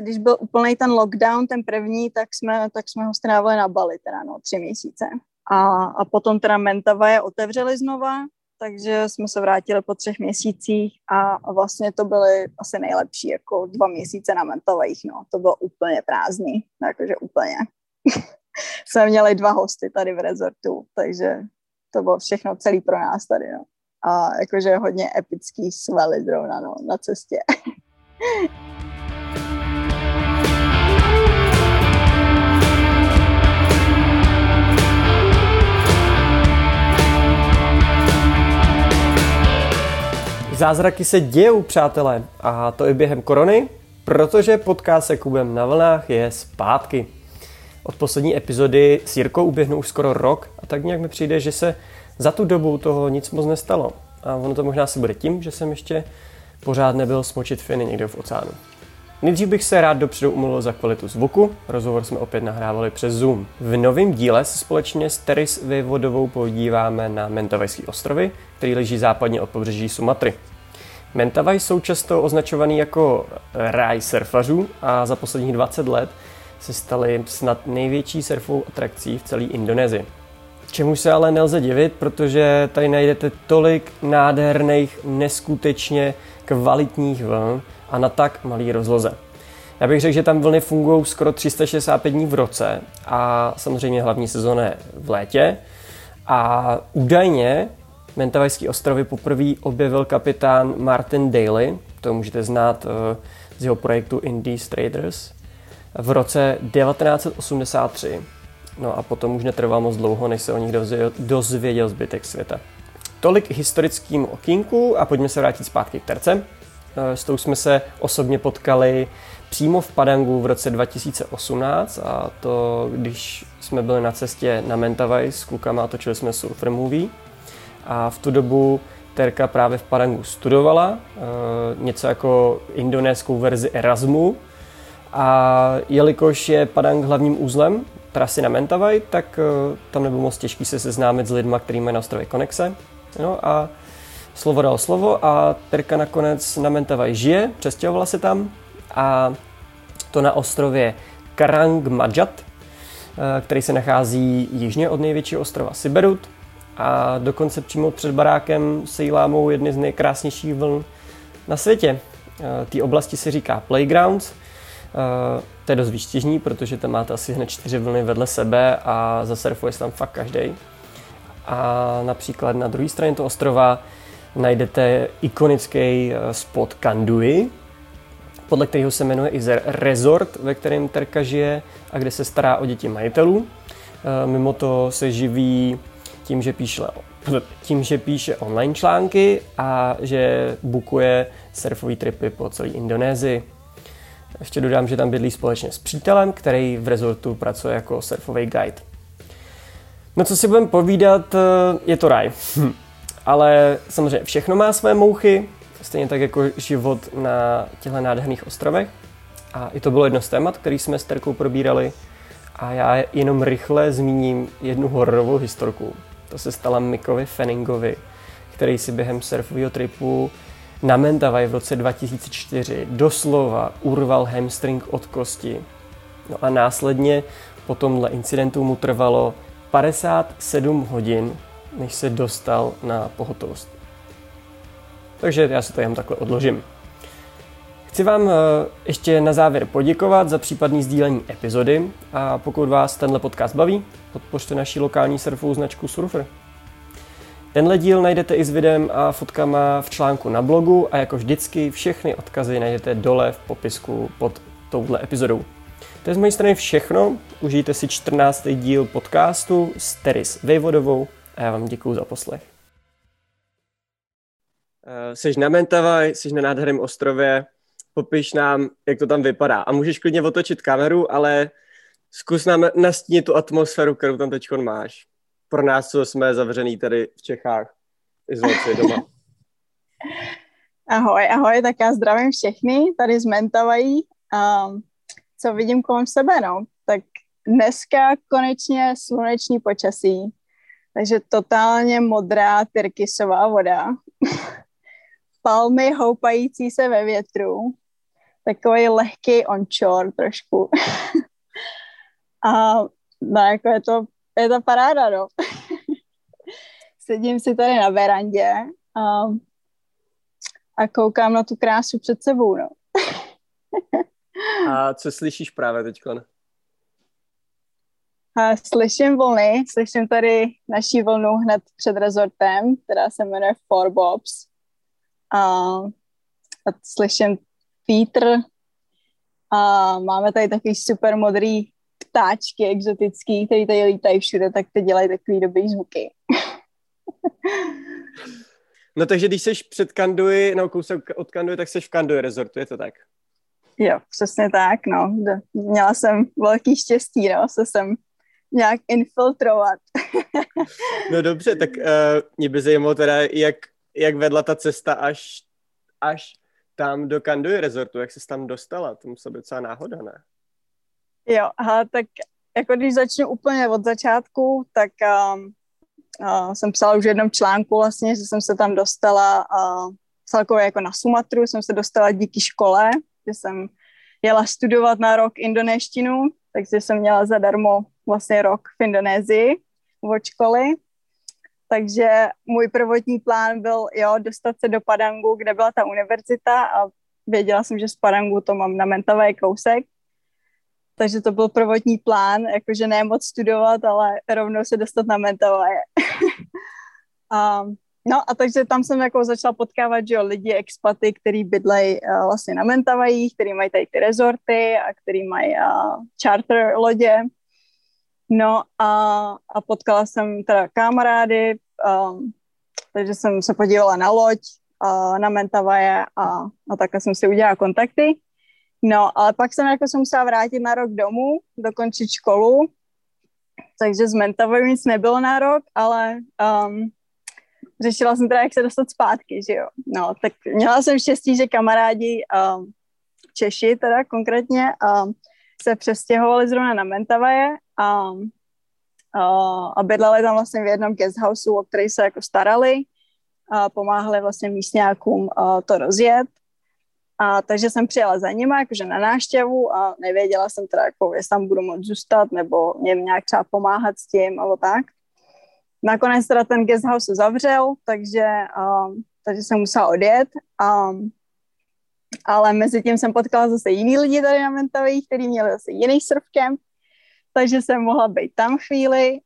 Když byl úplný ten lockdown, ten první, tak jsme, tak jsme ho strávili na Bali, teda no, tři měsíce. A, a potom teda Mentava je otevřeli znova, takže jsme se vrátili po třech měsících a, vlastně to byly asi nejlepší jako dva měsíce na Mentavajích, no. To bylo úplně prázdný, jakože úplně. jsme měli dva hosty tady v rezortu, takže to bylo všechno celý pro nás tady, no. A jakože hodně epický svaly zrovna, no, na cestě. Zázraky se dějou, přátelé, a to i během korony, protože podcast se Kubem na vlnách je zpátky. Od poslední epizody s Jirkou uběhnou už skoro rok a tak nějak mi přijde, že se za tu dobu toho nic moc nestalo. A ono to možná si bude tím, že jsem ještě pořád nebyl smočit finy někde v oceánu. Nejdřív bych se rád dopředu umluvil za kvalitu zvuku, rozhovor jsme opět nahrávali přes Zoom. V novém díle se společně s Teris Vyvodovou podíváme na Mentavajský ostrovy, který leží západně od pobřeží Sumatry. Mentavaj jsou často označovaný jako ráj surfařů a za posledních 20 let se staly snad největší surfovou atrakcí v celé Indonésii. Čemu se ale nelze divit, protože tady najdete tolik nádherných, neskutečně kvalitních vln a na tak malý rozloze. Já bych řekl, že tam vlny fungují skoro 365 dní v roce a samozřejmě hlavní sezóna je v létě. A údajně Mentavajský ostrovy poprvé objevil kapitán Martin Daly, to můžete znát eh, z jeho projektu Indies Traders, v roce 1983. No a potom už netrvalo moc dlouho, než se o nich dozvěděl zbytek světa. Tolik historickým okýnku a pojďme se vrátit zpátky k terce. Eh, s tou jsme se osobně potkali přímo v Padangu v roce 2018 a to, když jsme byli na cestě na Mentawai s klukama a točili jsme Surfer Movie. A v tu dobu Terka právě v Padangu studovala, eh, něco jako indonéskou verzi Erasmu. A jelikož je Padang hlavním úzlem trasy na Mentawai, tak eh, tam nebylo moc těžké se seznámit s lidmi, kteří mají na ostrově konexe. No a slovo dalo slovo a Terka nakonec na Mentawai žije, přestěhovala se tam a to na ostrově Karang Majat, eh, který se nachází jižně od největšího ostrova Siberut a dokonce přímo před barákem se jí lámou jedny z nejkrásnějších vln na světě. Eh, té oblasti se říká Playgrounds. Eh, to je dost výstižný, protože tam máte asi hned čtyři vlny vedle sebe a zasurfuje se tam fakt každý. A například na druhé straně toho ostrova najdete ikonický eh, spot Kandui, podle kterého se jmenuje i resort, ve kterém Terka žije a kde se stará o děti majitelů. Mimo to se živí tím, že píše, tím, že píše online články a že bukuje surfové tripy po celé Indonésii. Ještě dodám, že tam bydlí společně s přítelem, který v rezortu pracuje jako surfový guide. No co si budeme povídat, eh, je to raj. Ale samozřejmě všechno má své mouchy, stejně tak jako život na těchto nádherných ostrovech. A i to bylo jedno z témat, který jsme s Terkou probírali. A já jenom rychle zmíním jednu hororovou historku, to se stala Mikovi Fenningovi, který si během surfového tripu na Mentawai v roce 2004 doslova urval hamstring od kosti. No a následně po tomhle incidentu mu trvalo 57 hodin, než se dostal na pohotovost. Takže já se to jen takhle odložím. Chci vám eh, ještě na závěr poděkovat za případný sdílení epizody a pokud vás tenhle podcast baví, podpořte naši lokální surfovou značku Surfer. Tenhle díl najdete i s videem a fotkama v článku na blogu a jako vždycky všechny odkazy najdete dole v popisku pod touhle epizodou. To je z mojej strany všechno. Užijte si 14. díl podcastu s Teris Vejvodovou a já vám děkuju za poslech. Eh, jsi na Mentavai, jsi na nádherném ostrově, popiš nám, jak to tam vypadá. A můžeš klidně otočit kameru, ale zkus nám nastínit tu atmosféru, kterou tam teď máš. Pro nás, co jsme zavřený tady v Čechách, izolaci doma. Ahoj, ahoj, tak já zdravím všechny tady z Mentavají. Um, co vidím kolem sebe, no? Tak dneska konečně sluneční počasí, takže totálně modrá tyrkysová voda. Palmy houpající se ve větru, takový lehký on-shore trošku. a no, jako je to, je to paráda, no. Sedím si tady na verandě a, a koukám na tu krásu před sebou, no. a co slyšíš právě teď? Slyším vlny, slyším tady naší vlnu hned před rezortem, která se jmenuje Four Bobs. A, a slyším vítr a máme tady takový super modrý ptáčky exotický, který tady lítají všude, tak ty dělají takový dobrý zvuky. no takže když jsi před Kanduji, no kousek od Kanduji, tak jsi v Kanduji rezortu, je to tak? Jo, přesně tak, no. Měla jsem velký štěstí, no, se jsem nějak infiltrovat. no dobře, tak uh, mě by zajímalo teda, jak, jak vedla ta cesta až, až tam do Kanduji rezortu, jak jsi tam dostala? To musela být docela náhoda, ne? Jo, aha, tak jako když začnu úplně od začátku, tak um, uh, jsem psala už v jednom článku vlastně, že jsem se tam dostala uh, celkově jako na Sumatru, jsem se dostala díky škole, že jsem jela studovat na rok indonéštinu, takže jsem měla zadarmo vlastně rok v Indonésii od školy. Takže můj prvotní plán byl, jo, dostat se do Padangu, kde byla ta univerzita a věděla jsem, že z Padangu to mám na mentové kousek. Takže to byl prvotní plán, jakože ne moc studovat, ale rovnou se dostat na mentové. a, no a takže tam jsem jako začala potkávat, že jo, lidi, expaty, který bydlejí uh, vlastně na Mentavajích, který mají tady ty rezorty a který mají uh, charter lodě. No a, a potkala jsem teda kamarády, um, takže jsem se podívala na loď, uh, na Mentavaje a, a takhle jsem si udělala kontakty. No, ale pak jsem jako jsem musela vrátit na rok domů, dokončit školu, takže z Mentavy nic nebylo na rok, ale um, řešila jsem teda, jak se dostat zpátky, že jo. No, tak měla jsem štěstí, že kamarádi um, Češi teda konkrétně um, se přestěhovali zrovna na Mentavaje a, a, a bydleli tam vlastně v jednom guesthouse, o který se jako starali a pomáhali vlastně místňákům a to rozjet. A takže jsem přijela za nima, jakože na náštěvu a nevěděla jsem teda, jako, jestli tam budu moct zůstat nebo mě nějak třeba pomáhat s tím nebo tak. Nakonec teda ten guesthouse zavřel, takže, um, takže jsem musela odjet. Um, ale mezi tím jsem potkala zase jiný lidi tady na Mentavých, kteří měli zase jiný surfcamp, takže jsem mohla být tam chvíli.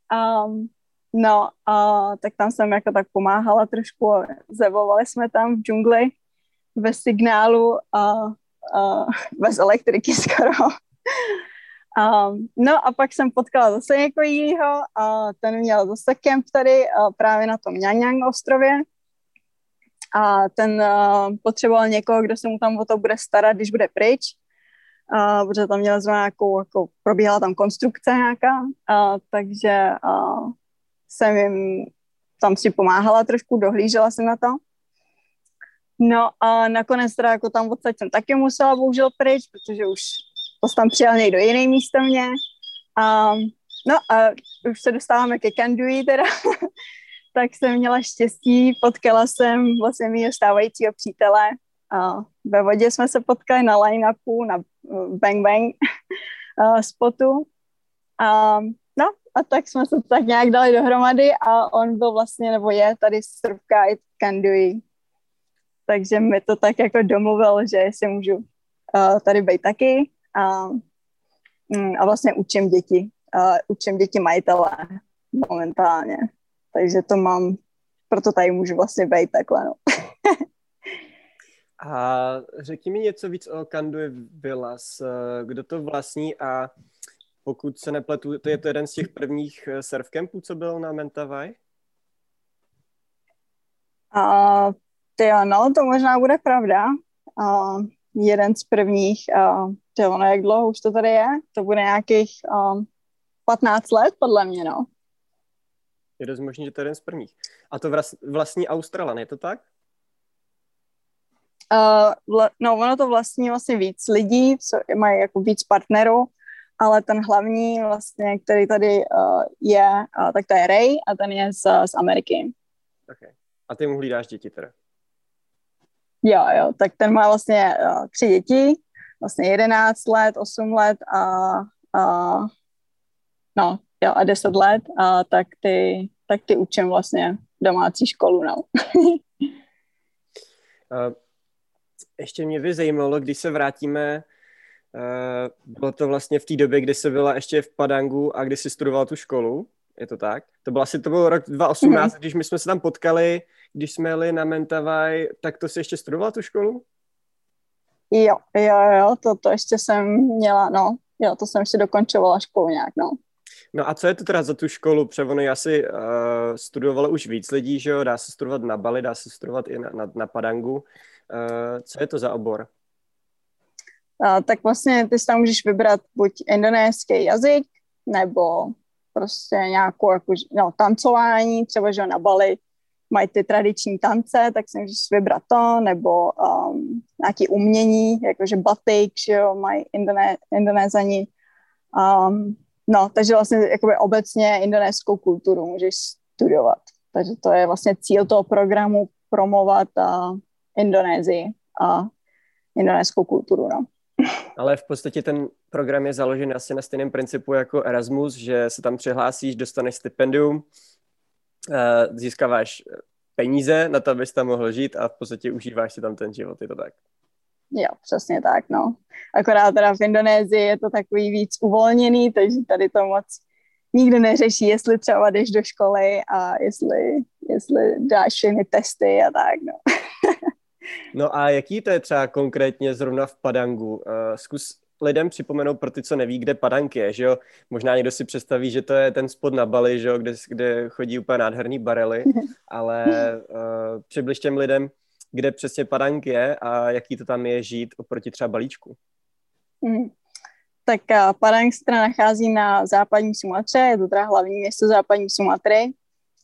Um, no, a tak tam jsem jako tak pomáhala trošku, zevovali jsme tam v džungli bez signálu a, a bez elektriky skoro. Um, no a pak jsem potkala zase někoho jiného a ten měl zase kemp tady a právě na tom Nyanyang ostrově a ten uh, potřeboval někoho, kdo se mu tam o to bude starat, když bude pryč, uh, protože tam měla zrovna nějakou, jako probíhala tam konstrukce nějaká, uh, takže uh, jsem jim tam si pomáhala trošku, dohlížela jsem na to. No a nakonec teda jako tam odsaď jsem taky musela bohužel pryč, protože už to tam přijal někdo jiný místo mě. A, no a už se dostáváme ke Kandui teda. tak jsem měla štěstí, potkala jsem vlastně mýho stávajícího přítele. A ve vodě jsme se potkali na line-upu, na uh, Bang Bang uh, spotu. A, no a tak jsme se tak nějak dali dohromady a on byl vlastně, nebo je tady surf guide Kandui. Takže mi to tak jako domluvil, že si můžu uh, tady být taky. A, mm, a vlastně učím děti. Uh, učím děti majitele momentálně. Takže to mám, proto tady můžu vlastně být takhle, no. a řekni mi něco víc o Kandui Villas. Kdo to vlastní a pokud se nepletu, to je to jeden z těch prvních eh, surfcampů, co byl na Mentawai? Uh, ty no, to možná bude pravda. Uh, jeden z prvních, uh, ty ono, jak dlouho už to tady je? To bude nějakých uh, 15 let, podle mě, no. Je dost možný, že to je jeden z prvních. A to vlastní Australan, je to tak? Uh, vla, no, ono to vlastní vlastně víc lidí, co mají jako víc partnerů, ale ten hlavní vlastně, který tady uh, je, uh, tak to je Ray a ten je z, z Ameriky. Okay. A ty mu hlídáš děti teda? Jo, jo, tak ten má vlastně uh, tři děti, vlastně 11 let, 8 let a, a no, jo, a 10 let, a tak ty, tak ty učím vlastně domácí školu, no. ještě mě by zajímalo, když se vrátíme, uh, bylo to vlastně v té době, kdy se byla ještě v Padangu a kdy jsi studoval tu školu, je to tak? To byl asi to byl rok 2018, mm-hmm. když my jsme se tam potkali, když jsme jeli na Mentavaj, tak to si ještě studoval tu školu? Jo, jo, jo, to, to ještě jsem měla, no, jo, to jsem ještě dokončovala školu nějak, no. No a co je to teda za tu školu? Protože asi uh, studovalo už víc lidí, že jo? Dá se studovat na Bali, dá se studovat i na, na, na Padangu. Uh, co je to za obor? Uh, tak vlastně ty si tam můžeš vybrat buď indonéský jazyk, nebo prostě nějakou jako, no, tancování, třeba že na Bali mají ty tradiční tance, tak si můžeš vybrat to, nebo um, nějaké umění, jakože batik, že jo, mají Indoné, Indonézani. Um, no, takže vlastně jakoby obecně indonéskou kulturu můžeš studovat. Takže to je vlastně cíl toho programu promovat uh, Indonésii a indonéskou kulturu, no. Ale v podstatě ten program je založen asi na stejném principu jako Erasmus, že se tam přihlásíš, dostaneš stipendium, eh, získáváš peníze na to, abys tam mohl žít a v podstatě užíváš si tam ten život, je to tak? Jo, přesně tak, no. Akorát teda v Indonésii je to takový víc uvolněný, takže tady to moc nikdo neřeší, jestli třeba jdeš do školy a jestli, jestli dáš všechny testy a tak, no. no a jaký to je třeba konkrétně zrovna v Padangu? Uh, zkus lidem připomenout pro ty, co neví, kde Padank je, že jo? Možná někdo si představí, že to je ten spod na Bali, že jo, kde, kde chodí úplně nádherný barely, ale uh, přibliž těm lidem, kde přesně Padank je a jaký to tam je žít oproti třeba balíčku. Mm. Tak uh, Padang se nachází na západní Sumatře, je to teda hlavní město západní Sumatry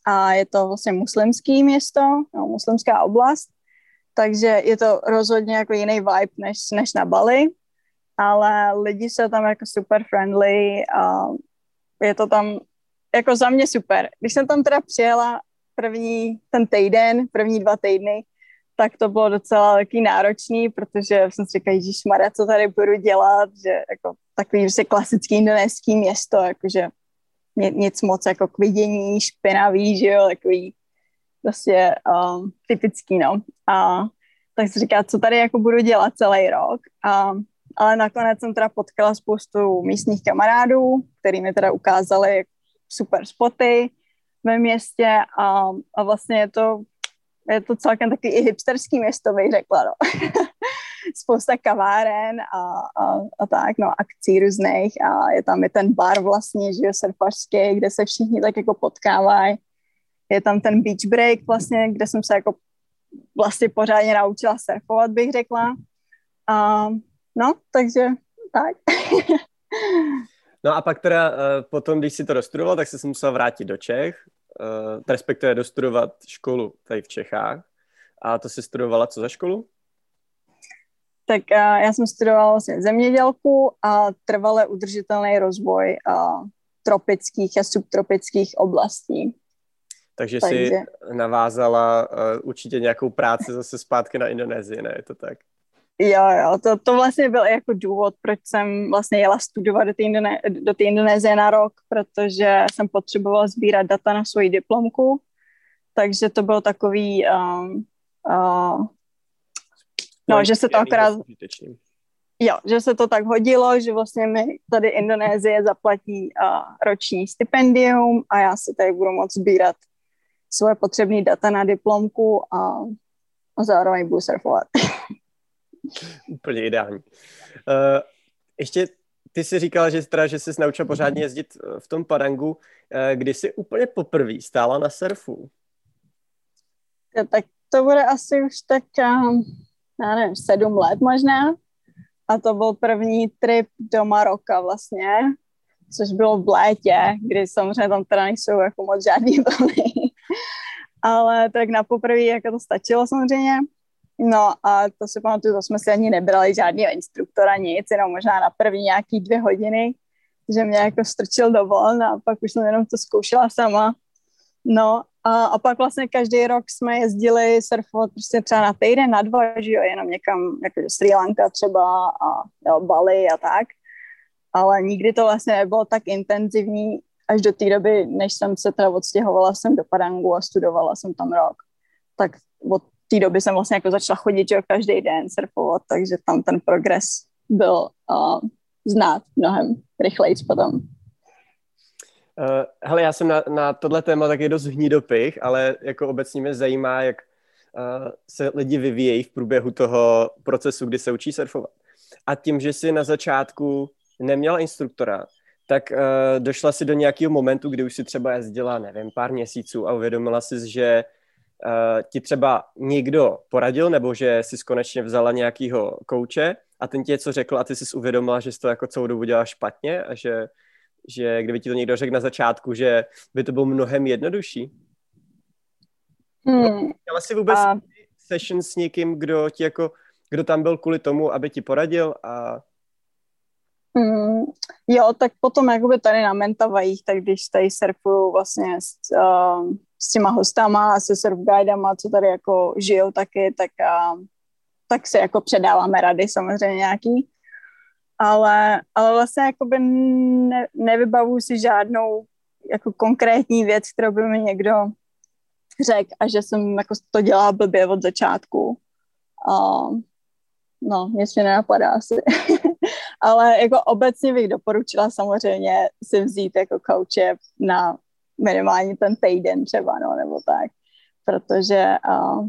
a je to vlastně muslimský město, no, muslimská oblast, takže je to rozhodně jako jiný vibe než, než na Bali, ale lidi jsou tam jako super friendly a je to tam jako za mě super. Když jsem tam teda přijela první ten týden, první dva týdny, tak to bylo docela taky náročný, protože jsem si říkala, Ježíš Maria, co tady budu dělat, že jako takový prostě klasický indonéský město, jakože nic moc jako k vidění, špinavý, že jo, takový prostě um, typický, no. A tak si říká, co tady jako budu dělat celý rok. A, ale nakonec jsem teda potkala spoustu místních kamarádů, který mi teda ukázali super spoty ve městě a, a vlastně je to je to celkem taky i hipsterský město, bych řekla, no. Spousta kaváren a, a, a tak, no, akcí různých a je tam i ten bar vlastně, že je surfařský, kde se všichni tak jako potkávají. Je tam ten beach break vlastně, kde jsem se jako vlastně pořádně naučila surfovat, bych řekla. A, no, takže tak. no a pak teda uh, potom, když si to dostudoval, tak se musel vrátit do Čech uh, respektive dostudovat školu tady v Čechách. A to si studovala co za školu? Tak uh, já jsem studovala vlastně zemědělku a trvale udržitelný rozvoj uh, tropických a subtropických oblastí. Takže, Takže si navázala uh, určitě nějakou práci zase zpátky na Indonésii, ne? Je to tak? Jo, jo, to, to vlastně byl jako důvod, proč jsem vlastně jela studovat do té Indone- do Indonésie na rok, protože jsem potřebovala sbírat data na svoji diplomku, takže to bylo takový, um, uh, no, že se to akorát, jo, že se to tak hodilo, že vlastně mi tady Indonésie zaplatí uh, roční stipendium a já si tady budu moct sbírat svoje potřebné data na diplomku a, a zároveň budu surfovat. Úplně ideální. Uh, ještě ty jsi říkala, že, teda, že jsi naučil pořádně jezdit eh, v tom padangu. Uh, kdy jsi úplně poprvé stála na surfu? Ja, tak to bude asi už tak, já nevím, sedm let možná. A to byl první trip do Maroka vlastně, což bylo v létě, kdy samozřejmě tam teda nejsou jako moc žádný vlny. Ale tak na poprvé jako to stačilo samozřejmě. No a to si pamatuju, to jsme si ani nebrali žádného instruktora, nic, jenom možná na první nějaký dvě hodiny, že mě jako strčil do volna a pak už jsem jenom to zkoušela sama. No A, a pak vlastně každý rok jsme jezdili surfovat prostě třeba na týden, na dva, že jo, jenom někam, jako Sri Lanka třeba a jo, Bali a tak. Ale nikdy to vlastně nebylo tak intenzivní až do té doby, než jsem se teda odstěhovala jsem do Padangu a studovala jsem tam rok. Tak od té doby jsem vlastně jako začala chodit jo, každý den surfovat, takže tam ten progres byl uh, znát mnohem rychleji potom. Uh, hele, já jsem na, na tohle téma taky dost hnídopich, ale jako obecně mě zajímá, jak uh, se lidi vyvíjejí v průběhu toho procesu, kdy se učí surfovat. A tím, že jsi na začátku neměla instruktora, tak uh, došla si do nějakého momentu, kdy už si třeba jezdila, nevím, pár měsíců a uvědomila si, že uh, ti třeba někdo poradil, nebo že jsi konečně vzala nějakého kouče a ten ti něco řekl a ty jsi uvědomila, že jsi to jako celou dobu dělala špatně a že, že kdyby ti to někdo řekl na začátku, že by to bylo mnohem jednodušší. Hmm. Ale si vůbec a... session s někým, kdo ti jako, kdo tam byl kvůli tomu, aby ti poradil a Mm, jo, tak potom jakoby tady na Mentavajích, tak když tady surfuju vlastně s, uh, s těma hostama a se surf guidama, co tady jako žijou taky, tak, uh, tak si jako předáváme rady samozřejmě nějaký. Ale, ale vlastně jakoby ne, nevybavuju si žádnou jako konkrétní věc, kterou by mi někdo řekl a že jsem jako to dělala blbě od začátku. Uh, no, nic mi nenapadá asi. ale jako obecně bych doporučila samozřejmě si vzít jako kouče na minimálně ten týden třeba, no, nebo tak, protože uh,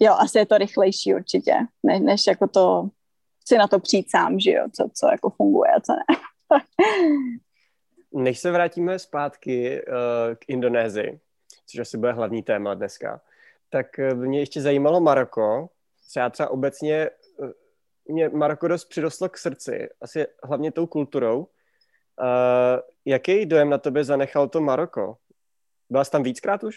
jo, asi je to rychlejší určitě, než, než jako to si na to přijít sám, že jo, co, co jako funguje a co ne. Než se vrátíme zpátky uh, k Indonésii, což asi bude hlavní téma dneska, tak mě ještě zajímalo Maroko, třeba třeba obecně mě Maroko dost přirostlo k srdci, asi hlavně tou kulturou. Uh, jaký dojem na tobě zanechal to Maroko? Byla jsi tam víckrát už?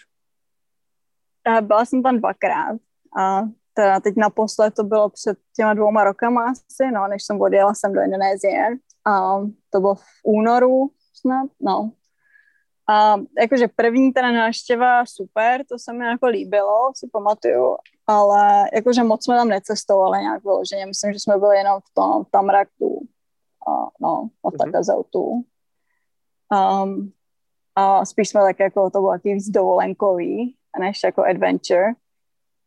Uh, byla jsem tam dvakrát. A teda teď naposled to bylo před těma dvouma rokama asi, no, než jsem odjela jsem do Indonésie. A to bylo v únoru snad, no. A jakože první teda návštěva super, to se mi jako líbilo, si pamatuju, ale jakože moc jsme tam necestovali nějak vyloženě, myslím, že jsme byli jenom v tom Tamraktu, a, no, a v mhm. Takazautu. Um, a spíš jsme tak jako, to bylo taky víc dovolenkový, než jako adventure.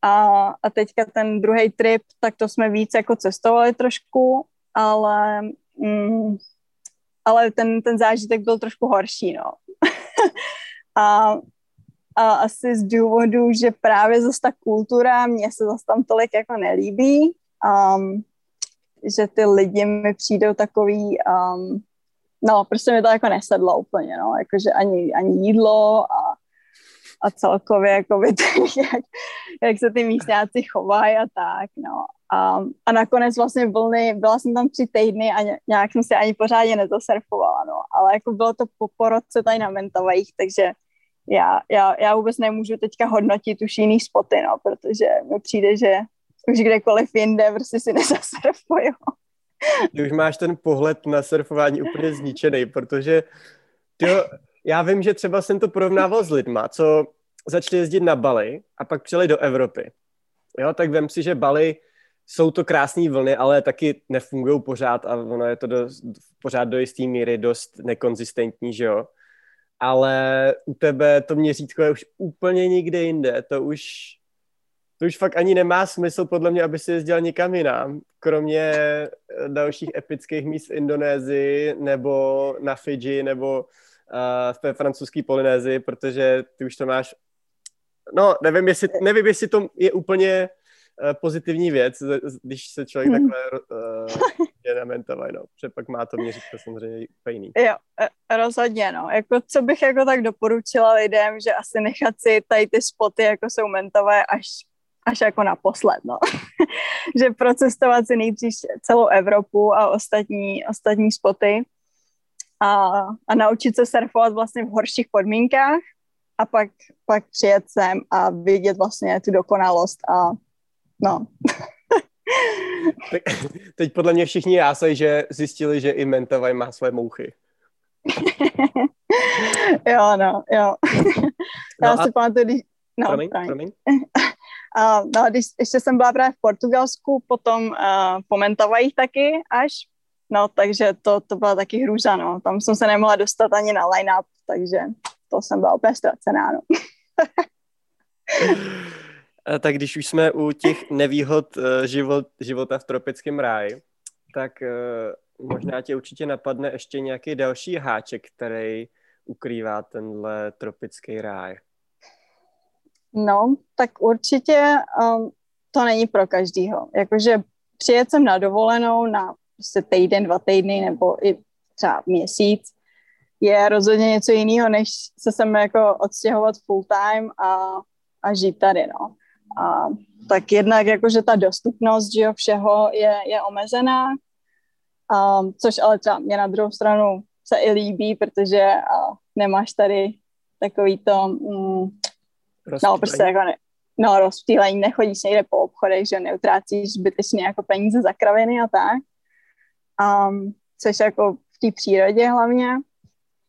A, a teďka ten druhý trip, tak to jsme víc jako cestovali trošku, ale, mm, ale ten, ten zážitek byl trošku horší, no. a a asi z důvodu, že právě zase ta kultura mě se zase tam tolik jako nelíbí, um, že ty lidi mi přijdou takový, um, no prostě mi to jako nesedlo úplně, no, jakože ani, ani jídlo a, a celkově jako by jak, jak se ty místňáci chovají a tak, no. A, a nakonec vlastně vlny, byla jsem tam tři týdny a nějak jsem si ani pořádně nezasurfovala, no, ale jako bylo to po porodce tady na Mentavajích, takže já, já, já vůbec nemůžu teďka hodnotit už jiný spoty, no, protože mi přijde, že už kdekoliv jinde prostě si nezasurfuju. Ty už máš ten pohled na surfování úplně zničený, protože tyjo, já vím, že třeba jsem to porovnával s lidma, co začali jezdit na Bali a pak přijeli do Evropy. Jo, tak vím si, že Bali jsou to krásné vlny, ale taky nefungují pořád a ono je to dost, pořád do jisté míry dost nekonzistentní, že jo ale u tebe to měřítko je už úplně nikde jinde. To už, to už fakt ani nemá smysl podle mě, aby si jezdil někam jinam, kromě eh, dalších epických míst v Indonésii nebo na Fidži nebo uh, v té francouzské Polynézii, protože ty už to máš No, nevím, jestli, nevím, jestli to je úplně pozitivní věc, když se člověk hmm. takhle uh, je namentovat, no. Protože pak má to měřítko samozřejmě jiný. Jo, e, rozhodně, no. Jako, co bych jako tak doporučila lidem, že asi nechat si tady ty spoty, jako jsou mentové, až, až jako naposled, no. že procestovat si nejdřív celou Evropu a ostatní, ostatní spoty a, a naučit se surfovat vlastně v horších podmínkách a pak, pak přijet sem a vidět vlastně tu dokonalost a no. Teď podle mě všichni jásají, že zjistili, že i Mentavaj má své mouchy. jo, no, jo. Já no si a... pamatuju, když, no, promiň, promiň. promiň. uh, no, když ještě jsem byla právě v Portugalsku, potom uh, po Mentavajích taky až, no, takže to, to byla taky hrůza, no. Tam jsem se nemohla dostat ani na line-up, takže to jsem byla úplně ztracená, no. tak když už jsme u těch nevýhod uh, život, života v tropickém ráji, tak uh, možná tě určitě napadne ještě nějaký další háček, který ukrývá tenhle tropický ráj. No, tak určitě um, to není pro každýho. Jakože přijet jsem na dovolenou na prostě týden, dva týdny nebo i třeba měsíc je rozhodně něco jiného, než se sem jako odstěhovat full time a, a žít tady, no. A tak jednak jakože ta dostupnost, že jo, všeho je, je omezená, um, což ale třeba mě na druhou stranu se i líbí, protože uh, nemáš tady takový to, mm, no prostě jako ne, no rozptýlení, nechodíš někde po obchodech, že neutrácíš zbytečně jako peníze za kraviny a tak, um, což jako v té přírodě hlavně,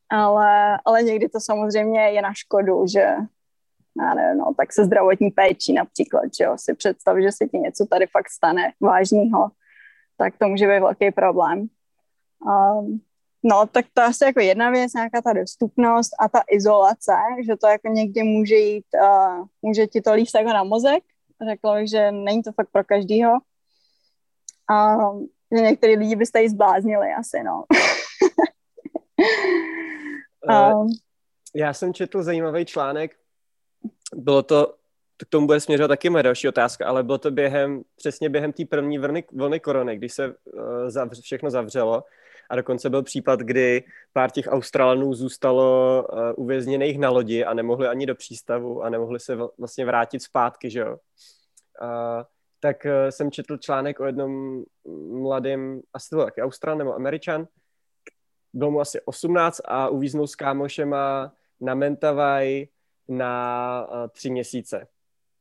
ale, ale někdy to samozřejmě je na škodu, že já nevím, no, tak se zdravotní péčí například, že jo, si představ, že se ti něco tady fakt stane vážného, tak to může být velký problém. Um, no, tak to asi jako jedna věc, nějaká ta dostupnost a ta izolace, že to jako někdy může jít, uh, může ti to líst jako na mozek, řekla bych, že není to fakt pro každýho. Um, že některý lidi byste ji zbláznili asi, no. um, já jsem četl zajímavý článek bylo to, k tomu bude směřovat taky moje další otázka, ale bylo to během, přesně během té první vlny, vlny korony, když se uh, zavř, všechno zavřelo a dokonce byl případ, kdy pár těch Australanů zůstalo uh, uvězněných na lodi a nemohli ani do přístavu a nemohli se vlastně vrátit zpátky, že jo. Uh, tak uh, jsem četl článek o jednom mladém, asi to byl taky Austral nebo Američan, byl mu asi 18 a uvíznul s kámošema na Mentavaj na uh, tři měsíce.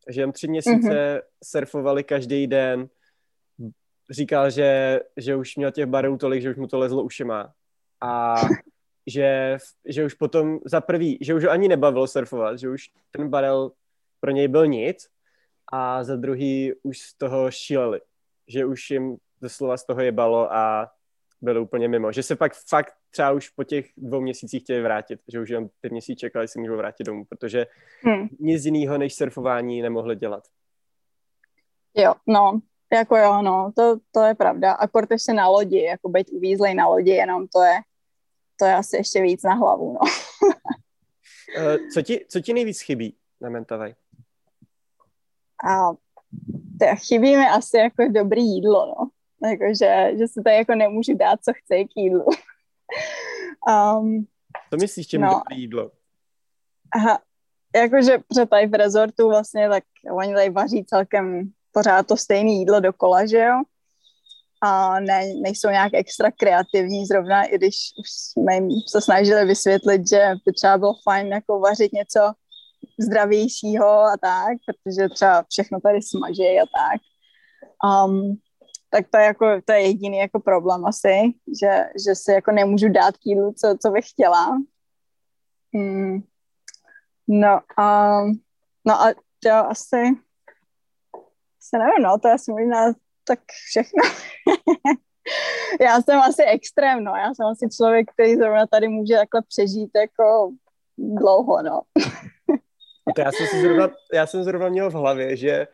Takže jen tři měsíce mm-hmm. surfovali každý den. Říkal, že, že už měl těch barů tolik, že už mu to lezlo ušima. A že, že už potom za prvý, že už ho ani nebavilo surfovat, že už ten barel pro něj byl nic a za druhý už z toho šíleli. Že už jim doslova z toho jebalo a byli úplně mimo. Že se pak fakt třeba už po těch dvou měsících chtěli vrátit, že už jen ty měsíc čekali, si můžou vrátit domů, protože hmm. nic jiného než surfování nemohli dělat. Jo, no, jako jo, no, to, to je pravda. Akord ještě na lodi, jako být uvízlej na lodi, jenom to je, to je asi ještě víc na hlavu, no. Eh, co, ti, co ti nejvíc chybí na Mentavaj? A chybí mi asi jako dobrý jídlo, no. Jakože, že se tady jako nemůžu dát, co chce k jídlu. um, to myslíš, čím no, jídlo? Aha, jakože před tady v rezortu vlastně, tak oni tady vaří celkem pořád to stejné jídlo dokola, že jo? A ne, nejsou nějak extra kreativní zrovna, i když už jsme jim se snažili vysvětlit, že by třeba bylo fajn jako vařit něco zdravějšího a tak, protože třeba všechno tady smaží a tak. Um, tak to je jako, to je jediný jako problém asi, že, že si jako nemůžu dát k jídlu, co, co bych chtěla. Hmm. No a no a to asi se nevím, no, to je asi možná tak všechno. já jsem asi extrém, no, já jsem asi člověk, který zrovna tady může takhle přežít jako dlouho, no. to já jsem, si zrovna, já jsem zrovna měl v hlavě, že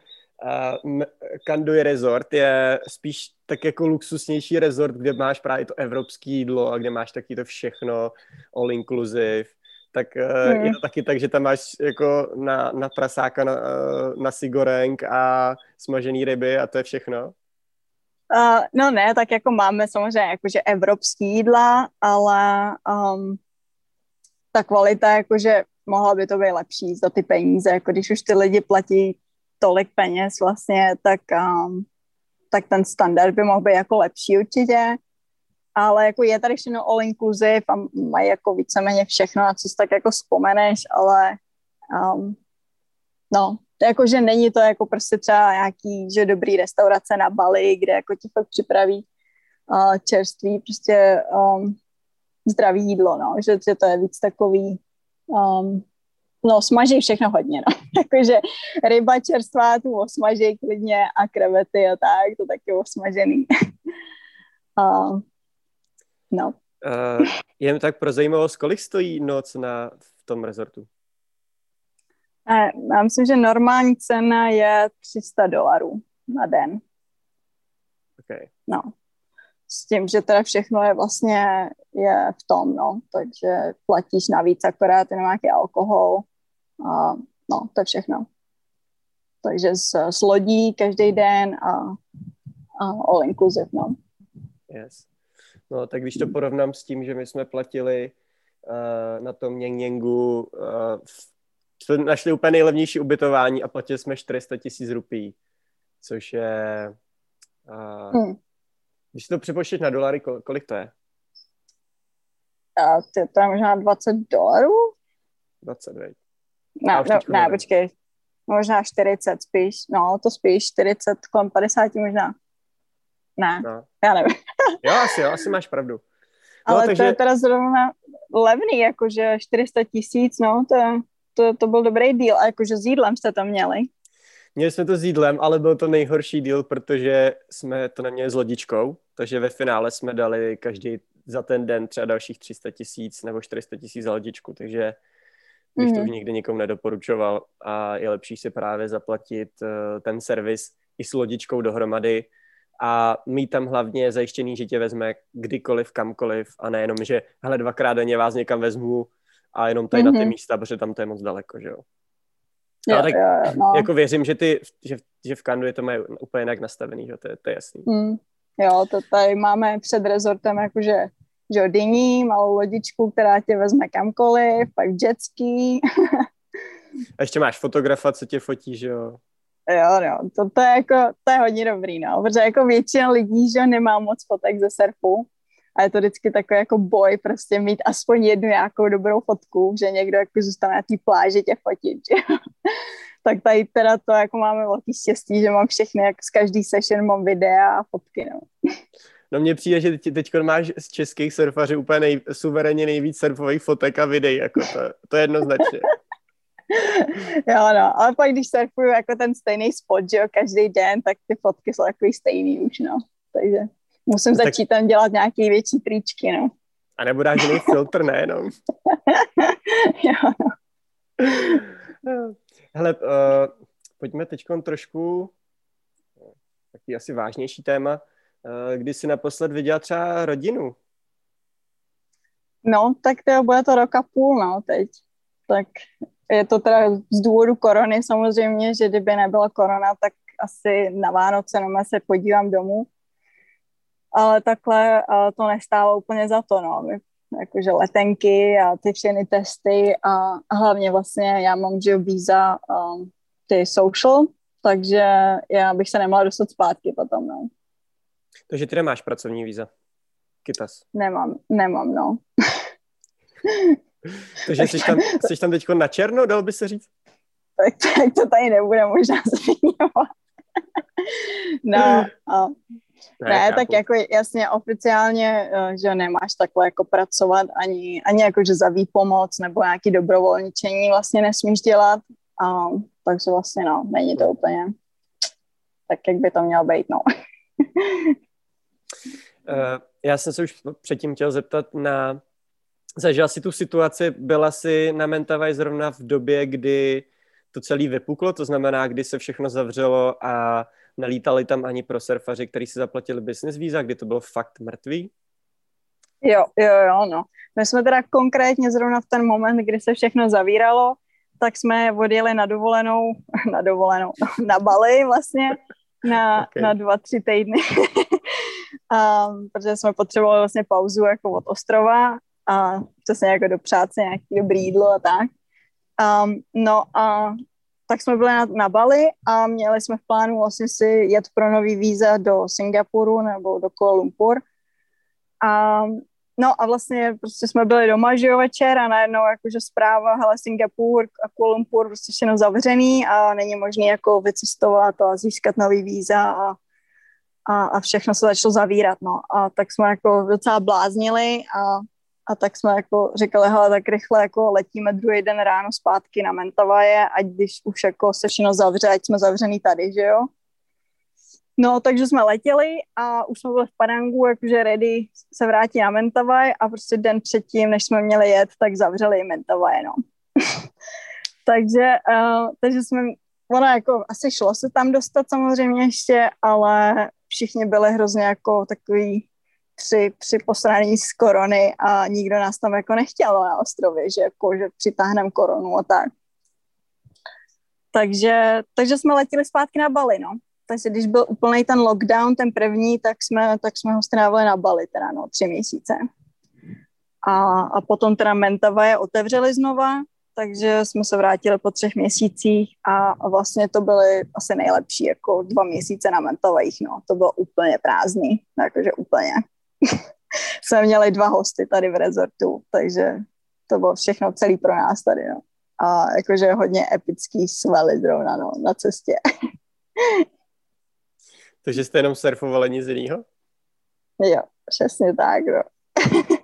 uh, Kanduje Resort je spíš tak jako luxusnější resort, kde máš právě to evropské jídlo a kde máš taky to všechno all inclusive, tak uh, hmm. je to taky tak, že tam máš jako na, na prasáka na, uh, na sigoreng a smažený ryby a to je všechno? Uh, no ne, tak jako máme samozřejmě jakože evropský jídla, ale um, ta kvalita jakože mohla by to být lepší za ty peníze, jako když už ty lidi platí tolik peněz vlastně, tak, um, tak ten standard by mohl být jako lepší určitě, ale jako je tady všechno all inclusive a mají jako víceméně všechno, na co si tak jako vzpomeneš, ale um, no, jako, že není to jako prostě třeba nějaký, že dobrý restaurace na Bali, kde jako ti fakt připraví uh, čerství, prostě um, zdravý jídlo, no, že, že to je víc takový um, no smaží všechno hodně, no. Jakože ryba čerstvá tu osmaží klidně a krevety a tak, to taky osmažený. uh, no. Uh, jen tak pro zajímavost, kolik stojí noc na, v tom rezortu? Uh, já myslím, že normální cena je 300 dolarů na den. Okay. No. S tím, že teda všechno je vlastně je v tom, no. Takže platíš navíc akorát jenom nějaký alkohol. A, no, to je všechno. Takže s, s lodí každý den a, a all inclusive, no. Yes. No, tak když to porovnám s tím, že my jsme platili uh, na tom Něngu, uh, jsme našli úplně nejlevnější ubytování a platili jsme 400 tisíc rupí, což je... Uh, hmm. Když to přepočteš na dolary, kolik to je? A to, to je možná 20 dolarů? 20, veď. Ne, no, ne, počkej. Možná 40 spíš. No, to spíš 40, kolem 50 možná. Ne, no. já nevím. jo, asi, jo, asi máš pravdu. No, Ale takže... to je teda zrovna levný, jakože 400 tisíc, no, to, to, to byl dobrý díl. A jakože s jídlem jste to měli. Měli jsme to s jídlem, ale byl to nejhorší díl, protože jsme to neměli s lodičkou, takže ve finále jsme dali každý za ten den třeba dalších 300 tisíc nebo 400 tisíc za lodičku, takže bych mm-hmm. to už mhm. nikdy nikomu nedoporučoval a je lepší si právě zaplatit uh, ten servis i s lodičkou dohromady a mít tam hlavně zajištěný, že tě vezme kdykoliv, kamkoliv a nejenom, že hele, dvakrát denně vás někam vezmu a jenom tady mm-hmm. na ty mhm. místa, protože tam to je moc daleko, že jo. Jo, tak jo, no. jako věřím, že, ty, že, že v Kandu je to mají úplně jinak nastavený, že to je, to je jasný. Mm. Jo, to tady máme před rezortem jakože že dyní, malou lodičku, která tě vezme kamkoliv, pak jetský. A ještě máš fotografa, co tě fotí, že jo? Jo, no, to, to, je jako, to je hodně dobrý, no, protože jako většina lidí, že nemá moc fotek ze surfu a je to vždycky takový jako boj prostě mít aspoň jednu nějakou dobrou fotku, že někdo jako zůstane na té pláži tě fotit, že? tak tady teda to jako máme velký štěstí, že mám všechny, jak z každý session mám videa a fotky, no. No mně přijde, že teď máš z českých surfařů úplně nej, suverénně nejvíc surfových fotek a videí, jako to, to je jednoznačně. jo, no, ale pak když surfuju jako ten stejný spot, že jo, každý den, tak ty fotky jsou takový stejný už, no. Takže musím no, začít tak... tam dělat nějaký větší tričky, no. A nebo dáš jiný filtr, ne, no. jo, no. Hele, uh, pojďme teď trošku taky asi vážnější téma. Uh, kdy jsi naposled viděla třeba rodinu? No, tak to bude to rok a půl, no, teď. Tak je to teda z důvodu korony samozřejmě, že kdyby nebyla korona, tak asi na Vánoce no, se podívám domů. Ale takhle to nestálo úplně za to, no. Jakože letenky a ty všechny testy a, hlavně vlastně já mám, že víza um, ty social, takže já bych se nemohla dostat zpátky potom, no. Takže ty nemáš pracovní víza? Kytas? Nemám, nemám, no. Takže jsi tam, jsi tam teď na černo, dal by se říct? Tak, tak to tady nebude možná zmiňovat. no, a, ne, ne tak jako jasně oficiálně, eh, že nemáš takhle jako pracovat ani, ani jako, že za výpomoc nebo nějaký dobrovolničení vlastně nesmíš dělat. A, takže vlastně no, není to úplně tak, jak by to mělo být, no. uh, já jsem se už předtím chtěl zeptat na Zažila si tu situaci, byla si na Mentavai zrovna v době, kdy to celé vypuklo, to znamená, kdy se všechno zavřelo a nelítali tam ani pro surfaři, kteří si zaplatili business víza, kdy to bylo fakt mrtvý? Jo, jo, jo, no. My jsme teda konkrétně zrovna v ten moment, kdy se všechno zavíralo, tak jsme odjeli na dovolenou, na dovolenou, na Bali vlastně, na, okay. na dva, tři týdny. um, protože jsme potřebovali vlastně pauzu jako od ostrova a přesně jako do práce, nějaký dobrý jídlo a tak. Um, no a tak jsme byli na, na Bali a měli jsme v plánu vlastně si jet pro nový víza do Singapuru nebo do Kuala Lumpur. A, no a vlastně prostě jsme byli doma, že jo, večer a najednou jakože zpráva, hele, Singapur a Kuala Lumpur prostě všechno zavřený a není možné jako vycestovat a získat nový víza a, a, a všechno se začalo zavírat, no. A tak jsme jako docela bláznili a a tak jsme jako říkali, hele, tak rychle jako letíme druhý den ráno zpátky na Mentavaje, ať když už jako se všechno zavře, ať jsme zavřený tady, že jo. No, takže jsme letěli a už jsme byli v Padangu, jakože ready se vrátit na Mentavaj a prostě den předtím, než jsme měli jet, tak zavřeli Mentavaje, no. takže, uh, takže jsme, ono jako asi šlo se tam dostat samozřejmě ještě, ale všichni byli hrozně jako takový při, při posraní z korony a nikdo nás tam jako nechtěl na ostrově, že jako, že přitáhneme koronu a tak. Takže, takže jsme letěli zpátky na Bali, no. Takže když byl úplný ten lockdown, ten první, tak jsme, tak jsme ho strávili na Bali, teda no, tři měsíce. A, a potom teda Mentava je otevřeli znova, takže jsme se vrátili po třech měsících a, a vlastně to byly asi nejlepší jako dva měsíce na Mentavajích, no. To bylo úplně prázdný, jakože úplně. jsme měli dva hosty tady v rezortu, takže to bylo všechno celý pro nás tady, no. A jakože hodně epický svely zrovna, no, na cestě. Takže jste jenom surfovali nic jiného? Jo, přesně tak, no.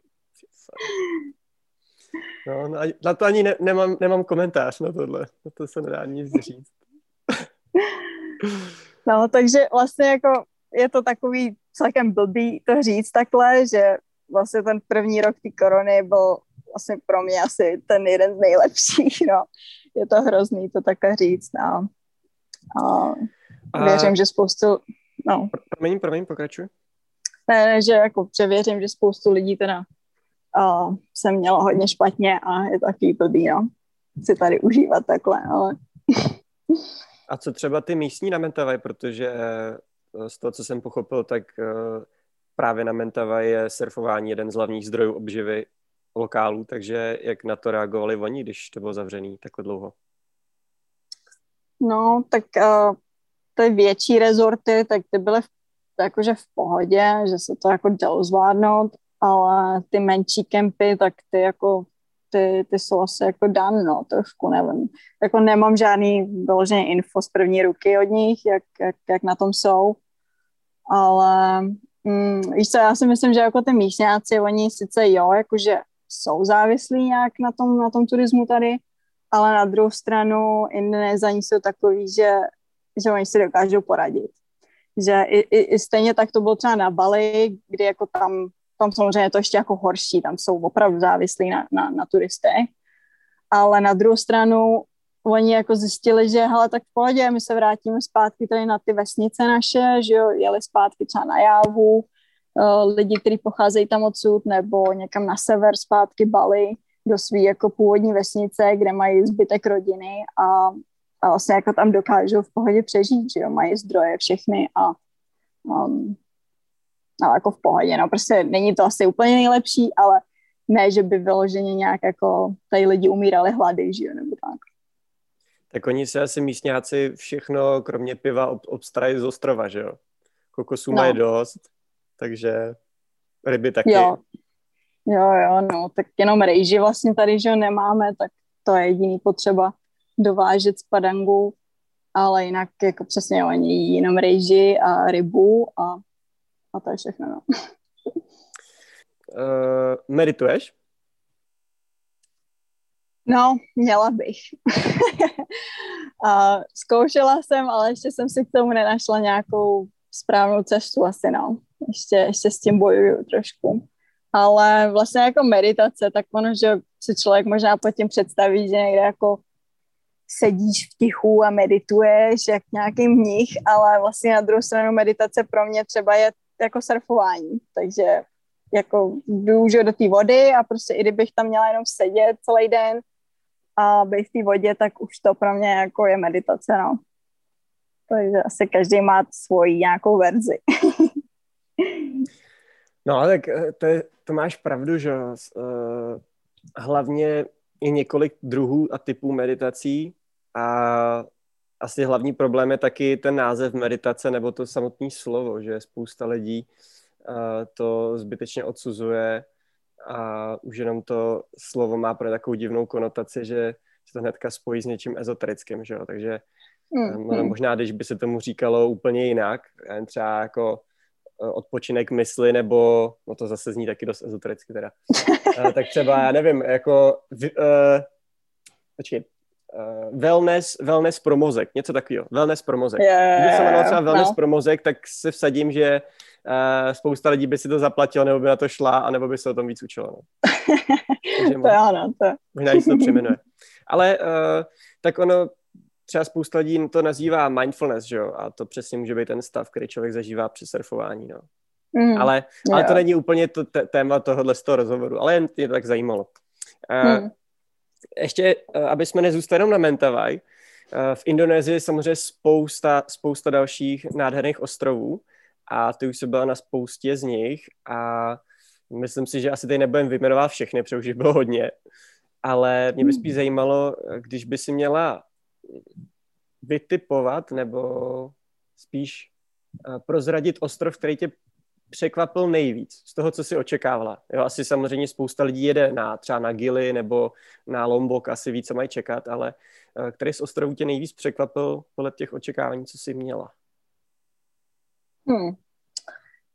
no, no na to ani ne, nemám, nemám komentář na tohle. Na to se nedá nic říct. no, takže vlastně jako je to takový celkem blbý to říct takhle, že vlastně ten první rok té korony byl vlastně pro mě asi ten jeden z nejlepších, no. Je to hrozný to takhle říct, no. A věřím, a... že spoustu no. Promiň, promiň, pokračuj. Ne, ne, že jako převěřím, že spoustu lidí teda uh, se mělo hodně špatně a je to takový blbý, no. Si tady užívat takhle, ale... a co třeba ty místní na Mentavai, protože z toho, co jsem pochopil, tak uh, právě na Mentavai je surfování jeden z hlavních zdrojů obživy lokálů, takže jak na to reagovali oni, když to bylo zavřený takhle dlouho? No, tak uh, ty větší rezorty, tak ty byly v, jakože v pohodě, že se to jako dalo zvládnout, ale ty menší kempy, tak ty jako ty, ty jsou asi jako dan, no, trošku, nevím. Jako nemám žádný vyložený info z první ruky od nich, jak, jak, jak na tom jsou, ale mm, víš co, já si myslím, že jako ty místňáci, oni sice jo, jakože jsou závislí nějak na tom, na tom turismu tady, ale na druhou stranu Indonézaní jsou takový, že že oni si dokážou poradit. Že i, i, i stejně tak to bylo třeba na Bali, kdy jako tam, tam samozřejmě je to ještě jako horší, tam jsou opravdu závislí na, na, na turistech, ale na druhou stranu oni jako zjistili, že hele, tak v pohodě, my se vrátíme zpátky tady na ty vesnice naše, že jo, jeli zpátky třeba na Jávu, uh, lidi, kteří pocházejí tam odsud, nebo někam na sever zpátky Bali, do svý jako původní vesnice, kde mají zbytek rodiny a a vlastně jako tam dokážou v pohodě přežít, že jo, mají zdroje všechny a um, no, jako v pohodě, no prostě není to asi úplně nejlepší, ale ne, že by vyloženě nějak jako tady lidi umírali hlady, že jo, nebo tak. Tak oni se asi místňáci všechno, kromě piva, ob- obstarají z ostrova, že jo? Kokosů no. mají dost, takže ryby taky. Jo. jo, jo, no, tak jenom rejži vlastně tady, že jo, nemáme, tak to je jediný potřeba dovážet z Padangu, ale jinak jako přesně oni jí jenom rejži a rybu a, a to je všechno. No. Uh, medituješ? No, měla bych. a zkoušela jsem, ale ještě jsem si k tomu nenašla nějakou správnou cestu asi, no. Ještě, ještě s tím bojuju trošku. Ale vlastně jako meditace, tak ono, že si člověk možná pod tím představí, že někde jako sedíš v tichu a medituješ jak nějaký mnich, ale vlastně na druhou stranu meditace pro mě třeba je jako surfování, takže jako jdu do té vody a prostě i kdybych tam měla jenom sedět celý den a být v té vodě, tak už to pro mě jako je meditace, no. Takže asi každý má svoji nějakou verzi. no, tak eh, to, je, to máš pravdu, že uh, hlavně i několik druhů a typů meditací a asi hlavní problém je taky ten název meditace nebo to samotné slovo, že spousta lidí uh, to zbytečně odsuzuje a už jenom to slovo má pro takovou divnou konotaci, že se to hnedka spojí s něčím ezoterickým, že jo? takže mm. no, možná, když by se tomu říkalo úplně jinak, třeba jako odpočinek mysli, nebo, no to zase zní taky dost ezotericky teda, uh, tak třeba, já nevím, jako, uh, počkej, uh, wellness, wellness pro mozek, něco takového, wellness pro mozek. Yeah, Když se jmenoval třeba wellness no. pro mozek, tak se vsadím, že spousta lidí by si to zaplatilo, nebo by na to šla, anebo by se o tom víc učilo. No. Takže to je ano, to. Možná, že se to přejmenuje. Ale uh, tak ono, třeba spousta lidí to nazývá mindfulness, že jo? A to přesně může být ten stav, který člověk zažívá při surfování, no. Mm. Ale, ale to není úplně to t- téma tohohle z toho rozhovoru, ale jen mě to tak zajímalo. Uh, mm. Ještě, uh, aby jsme nezůstali jenom na Mentawai, uh, v Indonésii je samozřejmě spousta, spousta dalších nádherných ostrovů a ty už se byla na spoustě z nich a myslím si, že asi tady nebudem vyjmenovat všechny, protože už bylo hodně, ale mě by spíš zajímalo, když by si měla vytipovat nebo spíš prozradit ostrov, který tě překvapil nejvíc z toho, co si očekávala. Jo, asi samozřejmě spousta lidí jede na, třeba na Gili nebo na Lombok, asi ví, co mají čekat, ale který z ostrovů tě nejvíc překvapil podle těch očekávání, co jsi měla? Hmm.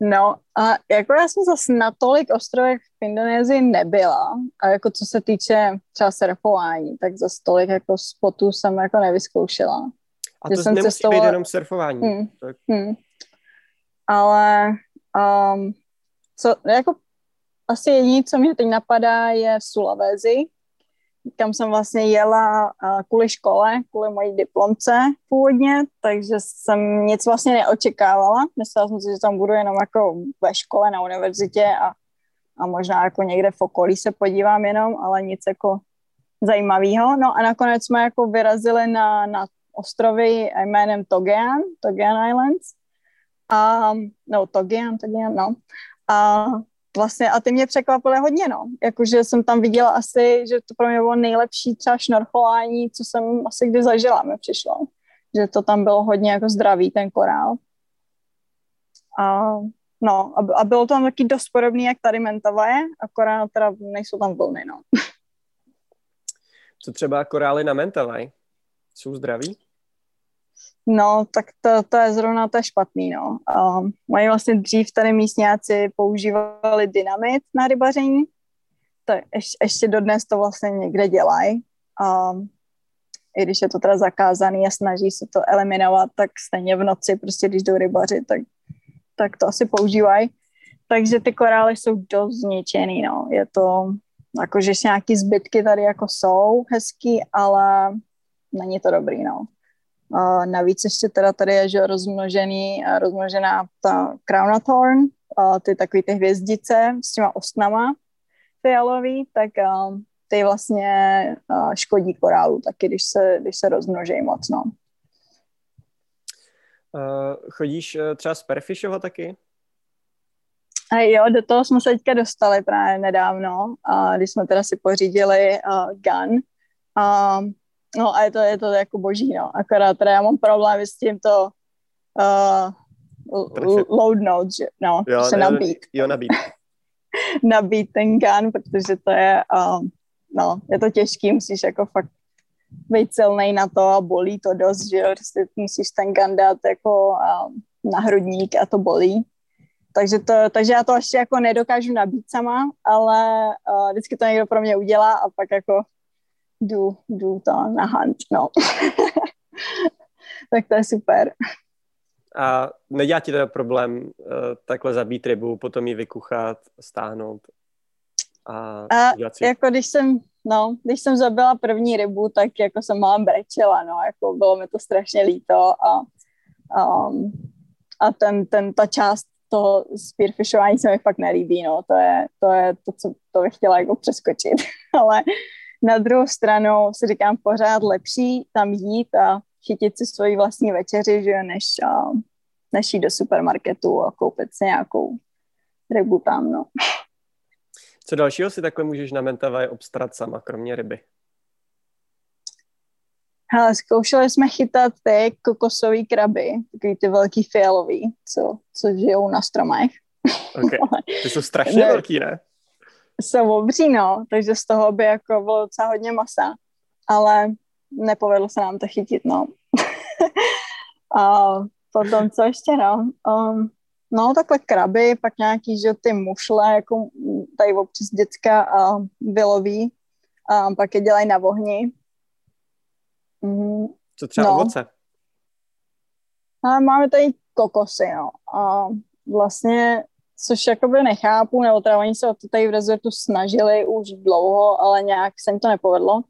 No, a jako já jsem zase na tolik ostrovech v Indonésii nebyla a jako co se týče třeba surfování, tak zase tolik jako spotů jsem jako nevyzkoušela. A to jsem nemusí cestovala... být jenom surfování. Hmm. Tak... Hmm. Ale um, co, jako asi jediné, co mě teď napadá, je Sulawesi, kam jsem vlastně jela kvůli škole, kvůli mojí diplomce původně, takže jsem nic vlastně neočekávala. Myslela jsem si, že tam budu jenom jako ve škole, na univerzitě a, a možná jako někde v okolí se podívám jenom, ale nic jako zajímavého. No a nakonec jsme jako vyrazili na, na ostrovy jménem Togean, Togean Islands. A, no, Togean, Togean, no. A vlastně a ty mě překvapily hodně, no. Jakože jsem tam viděla asi, že to pro mě bylo nejlepší třeba šnorchování, co jsem asi kdy zažila, mi přišlo. Že to tam bylo hodně jako zdravý, ten korál. A, no, a, a bylo tam taky dost podobný, jak tady Mentavaje, akorát teda nejsou tam vlny, no. Co třeba korály na Mentavaj? Jsou zdraví? No, tak to, to je zrovna to je špatný, no. Um, mají vlastně dřív tady místňáci používali dynamit na rybaření, to ještě, ještě dodnes to vlastně někde dělají. Um, I když je to teda zakázaný a snaží se to eliminovat, tak stejně v noci, prostě když jdou rybaři, tak, tak to asi používají. Takže ty korály jsou dost zničený, no. Je to, jakože nějaký zbytky tady jako jsou hezký, ale není to dobrý, no. Uh, navíc ještě teda tady je že rozmnožený, rozmnožená ta Crown Thorn, uh, ty takový ty hvězdice s těma ostnama fialový, tak uh, ty vlastně uh, škodí korálu taky, když se, když se rozmnožejí moc, no. Uh, chodíš uh, třeba z Perfishova taky? A jo, do toho jsme se teďka dostali právě nedávno, uh, když jsme teda si pořídili uh, gun. Uh, No a je to, je to jako boží, no. Akorát teda já mám problémy s tímto uh, load note, že, no, jo, se nabít. Jo, nabít. nabít ten gun, protože to je, um, no, je to těžký, musíš jako fakt být silný na to a bolí to dost, že jo, prostě musíš ten gun dát jako um, na hrudník a to bolí. Takže, to, takže já to ještě jako nedokážu nabít sama, ale uh, vždycky to někdo pro mě udělá a pak jako jdu, jdu to na hunt, no. tak to je super. A nedělá ti to problém uh, takhle zabít rybu, potom ji vykuchat, stáhnout? A, a jako když jsem, no, když jsem zabila první rybu, tak jako jsem mám brečela, no, jako bylo mi to strašně líto a, um, a ten, ten, ta část toho spearfishování se mi fakt nelíbí, no, to je, to je to, co to bych chtěla jako přeskočit, ale na druhou stranu si říkám pořád lepší tam jít a chytit si svoji vlastní večeři, že než, a, než jít do supermarketu a koupit si nějakou rybu tam, no. Co dalšího si takhle můžeš na Mentavaj obstarat sama, kromě ryby? Hele, zkoušeli jsme chytat ty kokosové kraby, takový ty velký fialový, co, co žijou na stromech. Okay. Ty jsou strašně velký, ne? Jsou obří, no, takže z toho by jako bylo docela hodně masa, ale nepovedlo se nám to chytit, no. a potom co ještě, no, um, No, takhle kraby, pak nějaký, že ty mušle, jako tady občas děcka a vyloví, a pak je dělají na vohni. Mm, Co třeba no. ovoce? A máme tady kokosy, no. A vlastně, což jakoby nechápu, nebo teda oni se o to tady v rezortu snažili už dlouho, ale nějak se jim to nepovedlo.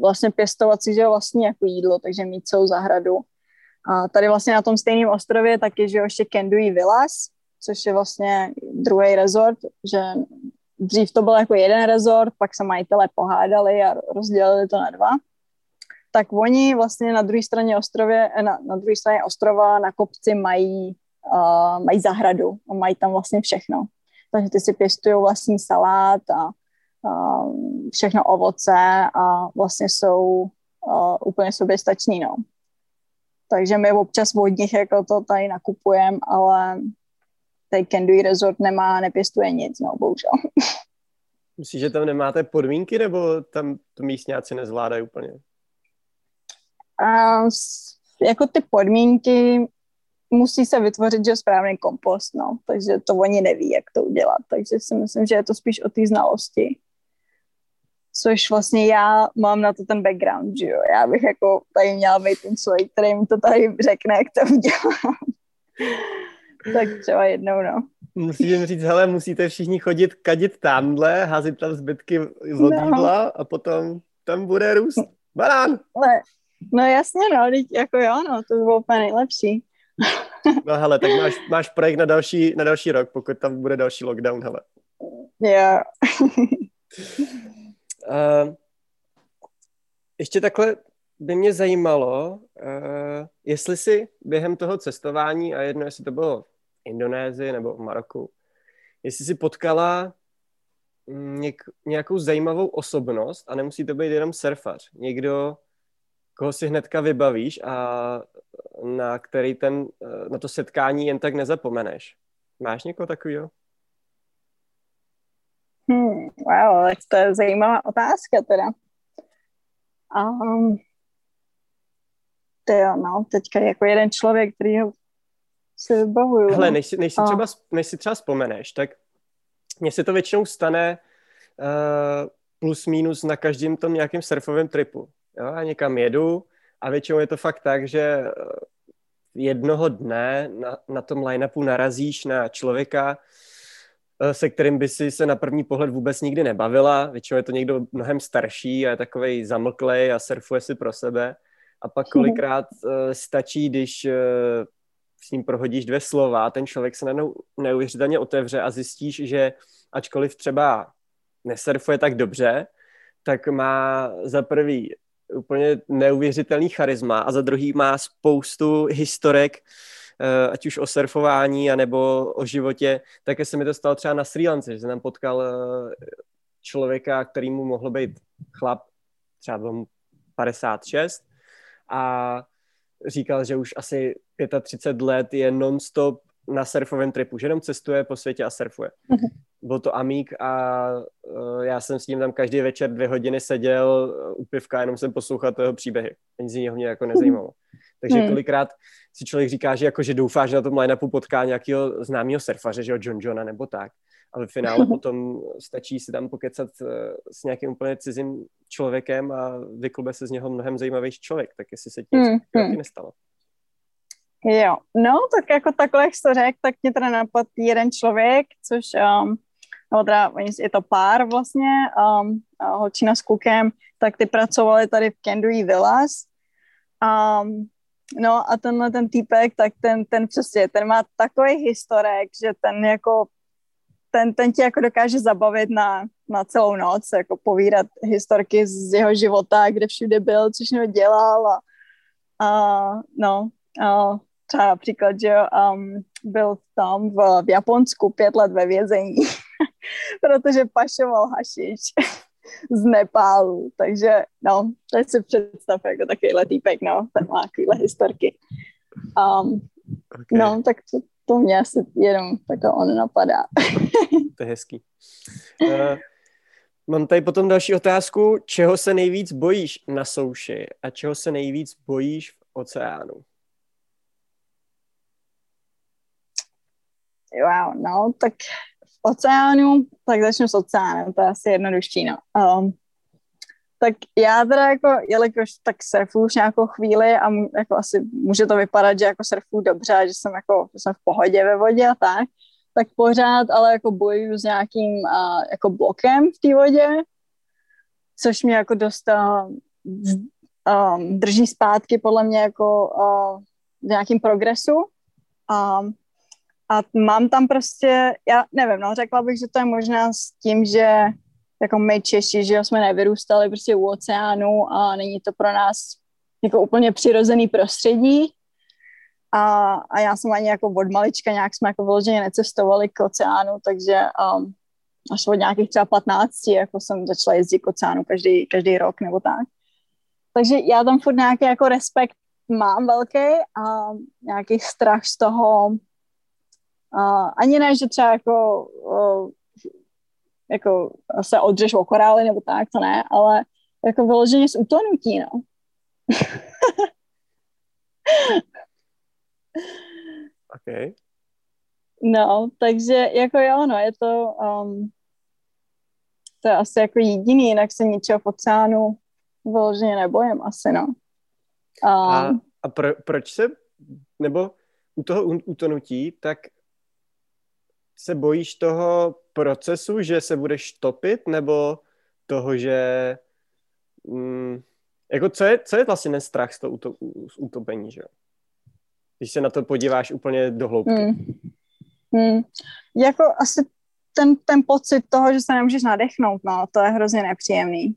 Vlastně pěstovat si, že vlastní jako jídlo, takže mít celou zahradu. A tady vlastně na tom stejném ostrově taky, že ještě Kendui Villas, což je vlastně druhý rezort, že dřív to byl jako jeden rezort, pak se majitelé pohádali a rozdělili to na dva. Tak oni vlastně na druhé straně ostrově, na, na druhé straně ostrova na kopci mají, uh, mají zahradu a mají tam vlastně všechno. Takže ty si pěstují vlastní salát a uh, všechno ovoce a vlastně jsou uh, úplně soběstační, no. Takže my občas od nich jako to tady nakupujeme, ale tady Kendui Resort nemá, nepěstuje nic, no, bohužel. Myslíš, že tam nemáte podmínky, nebo tam to místňáci nezvládají úplně? A, jako ty podmínky musí se vytvořit, že správný kompost, no, takže to oni neví, jak to udělat, takže si myslím, že je to spíš o té znalosti což vlastně já mám na to ten background, že jo. Já bych jako tady měla být ten člověk, který mi to tady řekne, jak to udělám. tak třeba jednou, no. Musíte říct, hele, musíte všichni chodit kadit tamhle, házit tam zbytky z no. a potom tam bude růst banán. Ne. No jasně, no, teď jako jo, no, to by bylo úplně nejlepší. no hele, tak máš, máš projekt na další, na další rok, pokud tam bude další lockdown, hele. Jo. Yeah. Uh, ještě takhle by mě zajímalo, uh, jestli si během toho cestování, a jedno, jestli to bylo v Indonésii nebo v Maroku, jestli si potkala něk, nějakou zajímavou osobnost a nemusí to být jenom surfař. Někdo, koho si hnedka vybavíš a na který ten, na to setkání jen tak nezapomeneš. Máš někoho takového? Hmm, wow, tak to je zajímavá otázka teda. Um, to jo, no, teďka jako jeden člověk, který ho si vybavuju. Hele, než si, než si, třeba, než si třeba vzpomeneš, tak mně se to většinou stane uh, plus minus na každém tom nějakém surfovém tripu. Jo? Já někam jedu a většinou je to fakt tak, že eh, jednoho dne na, na tom line-upu narazíš na člověka, Eh, se kterým by si se na první pohled vůbec nikdy nebavila. Většinou je to někdo mnohem starší a je takový zamlklej a surfuje si pro sebe. A pak kolikrát uh, stačí, když uh, s ním prohodíš dvě slova a ten člověk se najednou neuvěřitelně otevře a zjistíš, že ačkoliv třeba nesurfuje tak dobře, tak má za prvý úplně neuvěřitelný charisma a za druhý má spoustu historek, Eh, ať už o surfování, anebo o životě, tak se mi to stalo třeba na Sri Lance, že jsem tam potkal eh, člověka, který mu mohl být chlap třeba 56 a říkal, že už asi 35 let je non-stop na surfovém tripu, že jenom cestuje po světě a surfuje. Byl to Amík a uh, já jsem s ním tam každý večer dvě hodiny seděl u pivka, jenom jsem poslouchal jeho příběhy. Nic z něho mě jako nezajímalo. Takže hmm. kolikrát si člověk říká, že, jako, že doufá, že na tom line-upu potká nějakého známého surfaře, že jo, John Johna nebo tak. A ve finále potom stačí si tam pokecat uh, s nějakým úplně cizím člověkem a vyklube se z něho mnohem zajímavější člověk. Tak jestli se ti něco hmm. nestalo. Jo, no tak jako takhle, jak jsi to řekl, tak mě teda napadl jeden člověk, což um, nebo teda je to pár vlastně, um, holčina s klukem, tak ty pracovali tady v Kendui Villas. Um, no a tenhle ten týpek, tak ten, ten přesně, ten má takový historek, že ten jako ten, ten tě jako dokáže zabavit na, na celou noc, jako povídat historky z jeho života, kde všude byl, co všechno dělal a, a no, a třeba například, že um, byl tam v, v Japonsku pět let ve vězení, protože pašoval hašič z Nepálu, takže no, to si představ jako takovýhle týpek, no, ten má takovýhle historky. Um, okay. No, tak to, to mě asi jenom tak on napadá. to je hezký. Uh, mám tady potom další otázku. Čeho se nejvíc bojíš na souši a čeho se nejvíc bojíš v oceánu? Wow, no, tak oceánu, tak začnu s oceánem, to je asi jednodušší, no. Um, tak já teda jako, jelikož tak surfuju už nějakou chvíli a jako asi může to vypadat, že jako surfuju dobře, že jsem jako, že jsem v pohodě ve vodě a tak, tak pořád ale jako bojuju s nějakým uh, jako blokem v té vodě, což mě jako dost uh, um, drží zpátky podle mě jako uh, v nějakým progresu. Um, a mám tam prostě, já nevím, no, řekla bych, že to je možná s tím, že jako my Češi, že jsme nevyrůstali prostě u oceánu a není to pro nás jako úplně přirozený prostředí. A, a já jsem ani jako od malička nějak jsme jako vyloženě necestovali k oceánu, takže um, až od nějakých třeba 15, jako jsem začala jezdit k oceánu každý, každý rok nebo tak. Takže já tam furt nějaký jako respekt mám velký a nějaký strach z toho, uh, ani ne, že třeba jako uh, jako se odřeš o korály nebo tak, to ne, ale jako vyloženě z utonutí, no. OK. No, takže jako jo, no, je to, um, to je asi jako jediný, jinak se ničeho v oceánu vyloženě nebojím asi, no. Um, a, a pro, proč se, nebo u toho utonutí, tak se bojíš toho procesu, že se budeš topit, nebo toho, že... Mm, jako co je, co je vlastně ten strach z toho z utopení, že Když se na to podíváš úplně do hloubky. Mm. Mm. Jako asi ten, ten pocit toho, že se nemůžeš nadechnout, no, to je hrozně nepříjemný.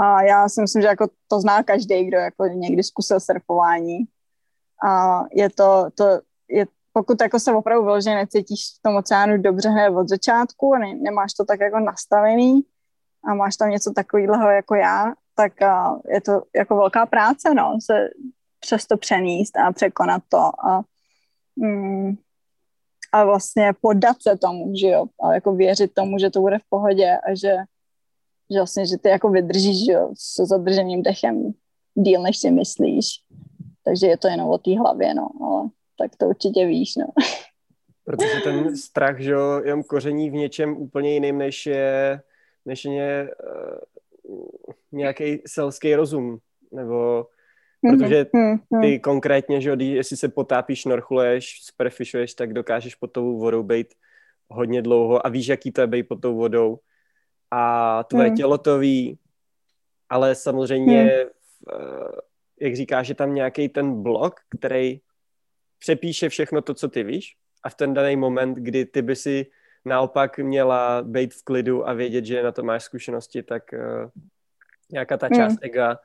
A já si myslím, že jako to zná každý, kdo jako někdy zkusil surfování. A je to, to je, pokud jako se opravdu vyloženě necítíš v tom oceánu dobře hned od začátku a ne, nemáš to tak jako nastavený a máš tam něco takového jako já, tak uh, je to jako velká práce, no, se přes to přeníst a překonat to a, mm, a vlastně podat se tomu, že jo, a jako věřit tomu, že to bude v pohodě a že, že vlastně, že ty jako vydržíš, že jo, s zadrženým dechem díl, než si myslíš. Takže je to jenom o té hlavě, no, ale tak to určitě víš, no. Protože ten strach, že jo, jenom koření v něčem úplně jiným, než je, než je uh, nějaký selský rozum, nebo mhm, protože mhm, ty konkrétně, že jo, jestli se potápíš, norchuleš, superfishuješ, tak dokážeš pod tou vodou být hodně dlouho a víš, jaký to je být pod tou vodou a tvoje hmm. tělo to ví, ale samozřejmě, hmm. jak říkáš, že tam nějaký ten blok, který přepíše všechno to, co ty víš a v ten daný moment, kdy ty by si naopak měla být v klidu a vědět, že na to máš zkušenosti, tak uh, nějaká ta část mm. ega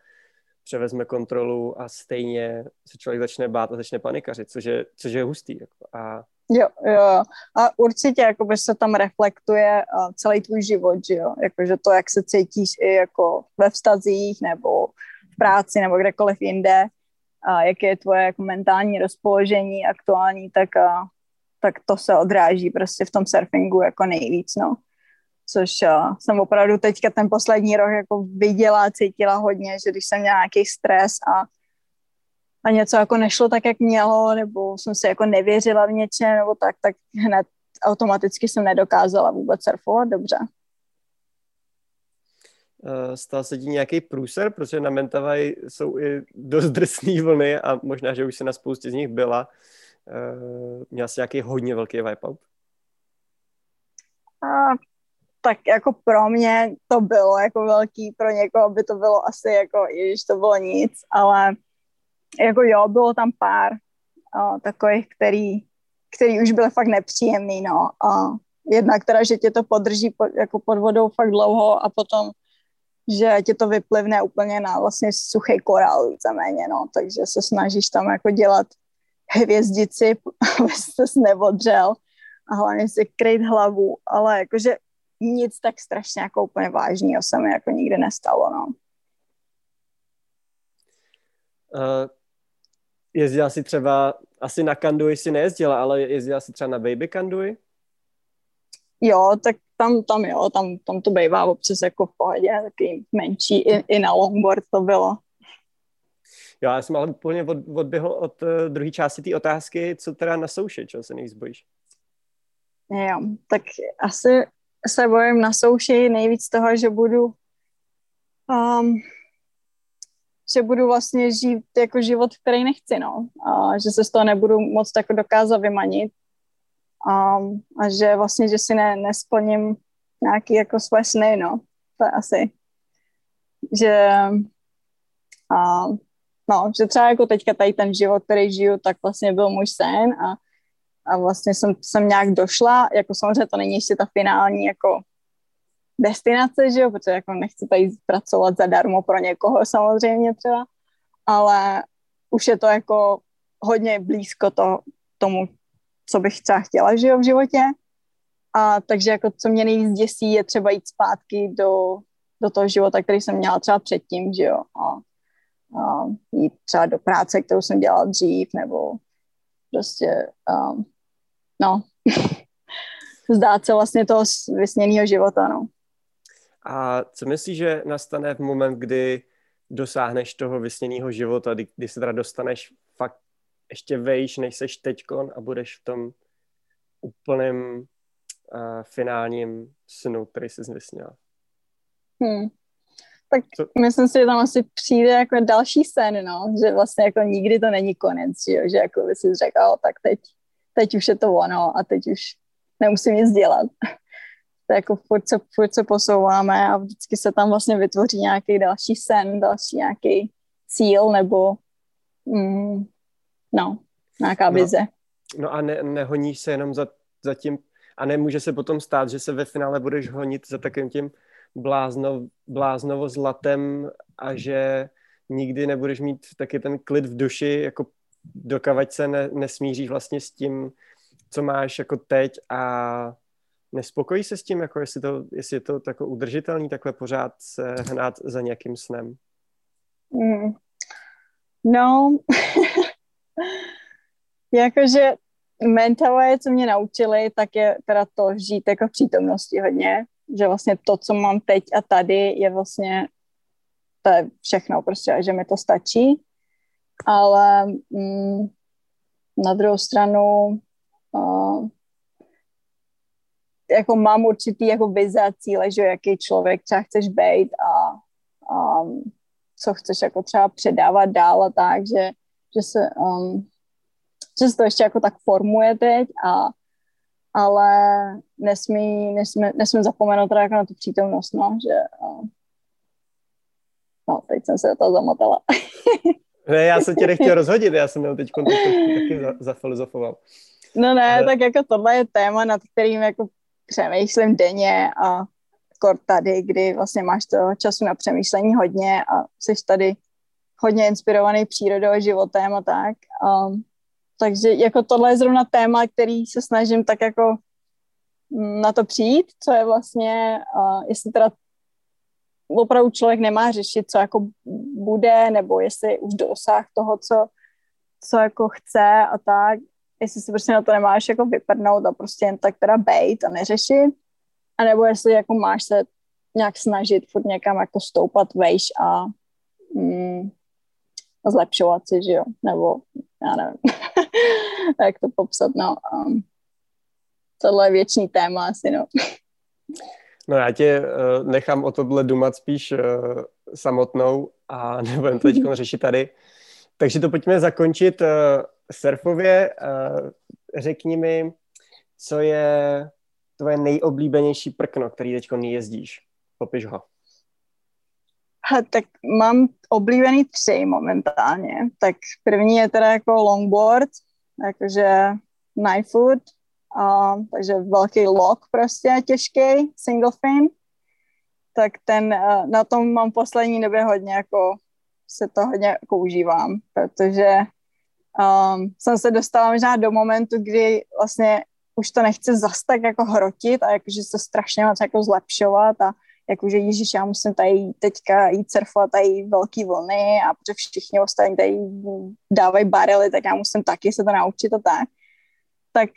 převezme kontrolu a stejně se člověk začne bát a začne panikařit, což je, což je hustý. Jako. A... Jo, jo. A určitě jakoby se tam reflektuje uh, celý tvůj život, že jo? Jakože to, jak se cítíš i jako ve vztazích nebo v práci nebo kdekoliv jinde, a jaké je tvoje jako mentální rozpoložení aktuální, tak, a, tak to se odráží prostě v tom surfingu jako nejvíc, no. Což a, jsem opravdu teďka ten poslední rok jako viděla cítila hodně, že když jsem měla nějaký stres a, a něco jako nešlo tak, jak mělo, nebo jsem si jako nevěřila v něčem, nebo tak, tak hned automaticky jsem nedokázala vůbec surfovat dobře. Eh, stal se ti nějaký průser, protože na Mentavaj jsou i dost drsný vlny a možná, že už se na spoustě z nich byla. Uh, měl jsi nějaký hodně velký wipeout? A, tak jako pro mě to bylo jako velký, pro někoho by to bylo asi jako, když to bylo nic, ale jako jo, bylo tam pár uh, takových, který, který už byly fakt nepříjemný, no. A jedna, která, že tě to podrží pod, jako pod vodou fakt dlouho a potom že ti to vyplivne úplně na vlastně suchý korál víceméně, no, takže se snažíš tam jako dělat hvězdici, aby se neodřel a hlavně si kryt hlavu, ale jakože nic tak strašně jako úplně vážného se mi jako nikdy nestalo, no. Uh, jezdila si třeba, asi na Kandui si nejezdila, ale jezdila si třeba na Baby Kandui? Jo, tak tam, tam jo, tam, tam to bývá občas jako v pohodě, taky menší, i, i na longboard to bylo. Jo, já jsem ale úplně od, odběhl od uh, druhé části té otázky, co teda na souši, čeho se nejvíc bojíš? Jo, tak asi se bojím na souši nejvíc toho, že budu um, že budu vlastně žít jako život, který nechci, no. A že se z toho nebudu moc jako dokázat vymanit. A, a že vlastně, že si ne, nesplním nějaký jako své sny, no. To je asi. Že a, no, že třeba jako teďka tady ten život, který žiju, tak vlastně byl můj sen a, a vlastně jsem, jsem nějak došla, jako samozřejmě to není ještě ta finální jako destinace, že jo, protože jako nechci tady pracovat zadarmo pro někoho samozřejmě třeba, ale už je to jako hodně blízko to, tomu, co bych třeba chtěla, že jo, v životě. A takže jako co mě nejvíc děsí, je třeba jít zpátky do, do toho života, který jsem měla třeba předtím, že jo. A, a jít třeba do práce, kterou jsem dělala dřív, nebo prostě, um, no, zdát se vlastně toho vysněného života, no. A co myslíš, že nastane v moment, kdy dosáhneš toho vysněného života, kdy, kdy se teda dostaneš fakt ještě vejš, než seš teďkon a budeš v tom úplném uh, finálním snu, který jsi vysněla? Hmm. Tak Co? myslím si, že tam asi přijde jako další sen, no, že vlastně jako nikdy to není konec, že, jo? že jako by si řekl, tak teď, teď už je to ono a teď už nemusím nic dělat to jako furt se, furt se posouváme a vždycky se tam vlastně vytvoří nějaký další sen, další nějaký cíl nebo mm, no, nějaká no. vize. No, no a ne, nehoníš se jenom za, za tím a nemůže se potom stát, že se ve finále budeš honit za takovým tím blázno, bláznovo zlatem a že nikdy nebudeš mít taky ten klid v duši, jako dokavať se ne, nesmíříš vlastně s tím, co máš jako teď a Nespokojí se s tím, jako jestli, to, jestli je to tako udržitelný, takhle pořád se hnát za nějakým snem? Mm. No, jakože mentale, co mě naučili, tak je teda to žít jako v přítomnosti hodně, že vlastně to, co mám teď a tady, je vlastně to je všechno prostě, že mi to stačí, ale mm, na druhou stranu uh, jako mám určitý jako vize a cíle, že jaký člověk třeba chceš být a, a co chceš jako třeba předávat dál a tak, že, že se um, že se to ještě jako tak formuje teď a ale nesmí, nesmí, nesmí zapomenout teda jako na tu přítomnost, no, že um, no, teď jsem se toho zamotala. ne, já jsem tě nechtěl rozhodit, já jsem měl teď taky zafilozofoval. No ne, ale... tak jako tohle je téma, nad kterým jako přemýšlím denně a kor tady, kdy vlastně máš toho času na přemýšlení hodně a jsi tady hodně inspirovaný přírodou a životem a tak. Um, takže jako tohle je zrovna téma, který se snažím tak jako mm, na to přijít, co je vlastně, uh, jestli teda opravdu člověk nemá řešit, co jako bude, nebo jestli už dosáh toho, co, co jako chce a tak, jestli si prostě na to nemáš jako vyprdnout a prostě jen tak teda bejt a neřešit, anebo jestli jako máš se nějak snažit furt někam jako stoupat vejš a mm, zlepšovat si, že jo, nebo já nevím, jak to popsat, no. Um, tohle je věčný téma asi, no. No já tě uh, nechám o tohle dumat spíš uh, samotnou a nebudem to teď řešit tady. Takže to pojďme zakončit. Uh, surfově uh, řekni mi, co je tvoje nejoblíbenější prkno, který teď jezdíš. Popiš ho. Tak mám oblíbený tři momentálně. Tak první je teda jako longboard, jakože knifewood, uh, takže velký lock prostě, těžký, single fin. Tak ten, uh, na tom mám poslední době hodně jako, se to hodně jako užívám, protože um, jsem se dostala možná do momentu, kdy vlastně už to nechci zas tak jako hrotit a jakože se strašně moc jako zlepšovat a jakože Ježíš, já musím tady teďka jít surfovat tady velký vlny a protože všichni ostatní tady dávají barely, tak já musím taky se to naučit a tak. Tak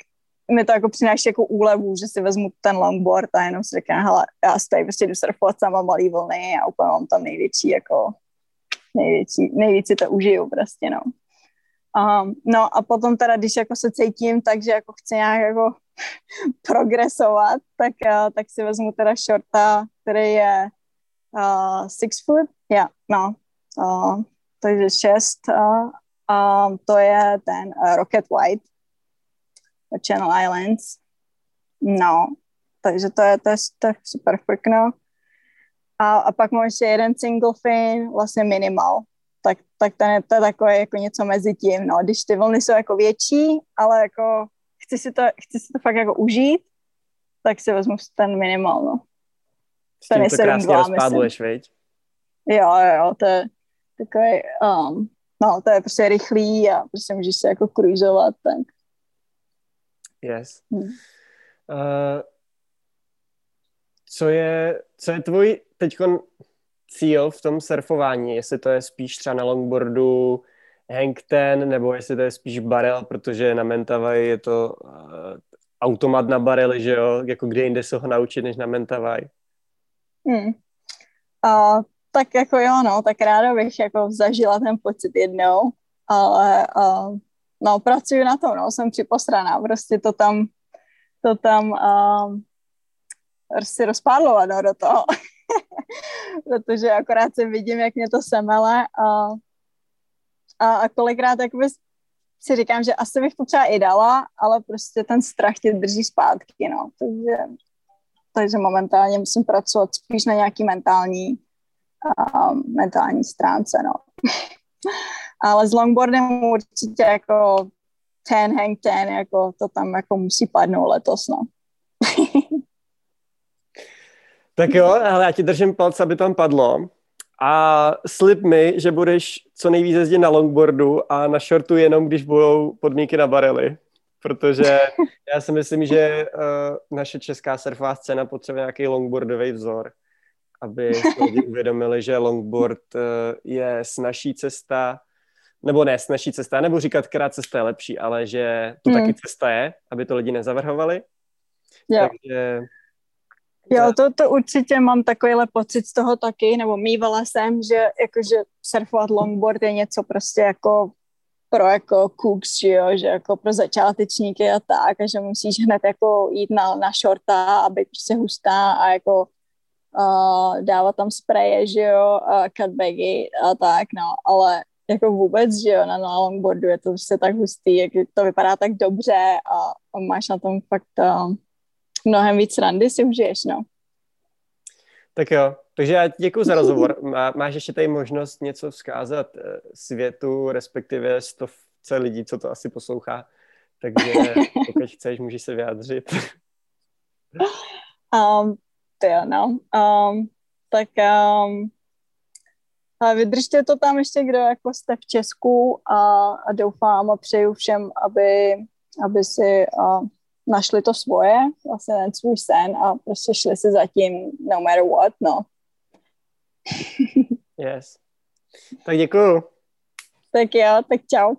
mi to jako přináší jako úlevu, že si vezmu ten longboard a jenom si řeknu, hele, já si tady prostě jdu surfovat sama malý vlny a úplně mám tam největší jako největší, nejvíc si to užiju prostě, no. No a potom teda, když jako se cítím tak, že jako chci nějak jako progresovat, tak, uh, tak si vezmu teda shorta, který je uh, six foot, yeah, no, uh, takže šest, uh, um, to je ten uh, Rocket White Channel Islands, no, takže to je, to je, to je super frkno. A, a pak mám ještě jeden single fin, vlastně minimal, tak, tak ten je, to je takové jako něco mezi tím, no, když ty vlny jsou jako větší, ale jako chci si to, chci si to fakt jako užít, tak si vezmu ten minimal, no. S tím to krásně rozpádluješ, veď? Jo, jo, to je takový, um, no, to je prostě rychlý a prostě můžeš se jako cruizovat, tak. Yes. Hmm. Uh, co je, co je tvůj teď cíl v tom surfování? Jestli to je spíš třeba na longboardu hang ten, nebo jestli to je spíš barel, protože na Mentawai je to uh, automat na barely, že jo? Jako kde jinde se ho naučit, než na Mentawai? Hmm. Uh, tak jako jo, no, tak ráda bych jako zažila ten pocit jednou, ale uh, no, pracuji na tom, no, jsem připosraná, prostě to tam, to tam uh, prostě rozpádlovat no, do toho. Protože akorát se vidím, jak mě to semele a, a, a kolikrát jakoby si říkám, že asi bych to třeba i dala, ale prostě ten strach tě drží zpátky, no. Takže, takže momentálně musím pracovat spíš na nějaký mentální um, mentální stránce, no. ale s longboardem určitě jako ten hang ten, jako to tam jako musí padnout letos, no. Tak jo, ale já ti držím palce, aby tam padlo. A slib mi, že budeš co nejvíce jezdit na longboardu a na shortu jenom, když budou podmínky na barely. Protože já si myslím, že uh, naše česká surfová scéna potřebuje nějaký longboardový vzor, aby lidi uvědomili, že longboard uh, je snažší cesta, nebo ne snažší cesta, nebo říkat, která cesta je lepší, ale že to hmm. taky cesta je, aby to lidi nezavrhovali. Jo. Takže Jo, to, to určitě mám takovýhle pocit z toho taky, nebo mývala jsem, že jakože surfovat longboard je něco prostě jako pro jako cooks, že jo, že jako pro začátečníky a tak, a že musíš hned jako jít na, na shorta a být prostě hustá a jako uh, dávat tam spreje, že jo, uh, cutbagy a tak, no, ale jako vůbec, že jo, na, na longboardu je to prostě tak hustý, jak to vypadá tak dobře a, a máš na tom fakt uh, mnohem víc randy si užiješ, no. Tak jo, takže já děkuji za rozhovor. Má, máš ještě tady možnost něco vzkázat eh, světu, respektive stovce lidí, co to asi poslouchá. Takže pokud chceš, můžeš se vyjádřit. Um, to jo, no. Um, tak um, ale vydržte to tam ještě, kdo jako jste v Česku a, a doufám a přeju všem, aby, aby si uh, našli to svoje, vlastně ten svůj sen a prostě šli si zatím no matter what, no. yes. Tak děkuju. Tak jo, tak čau.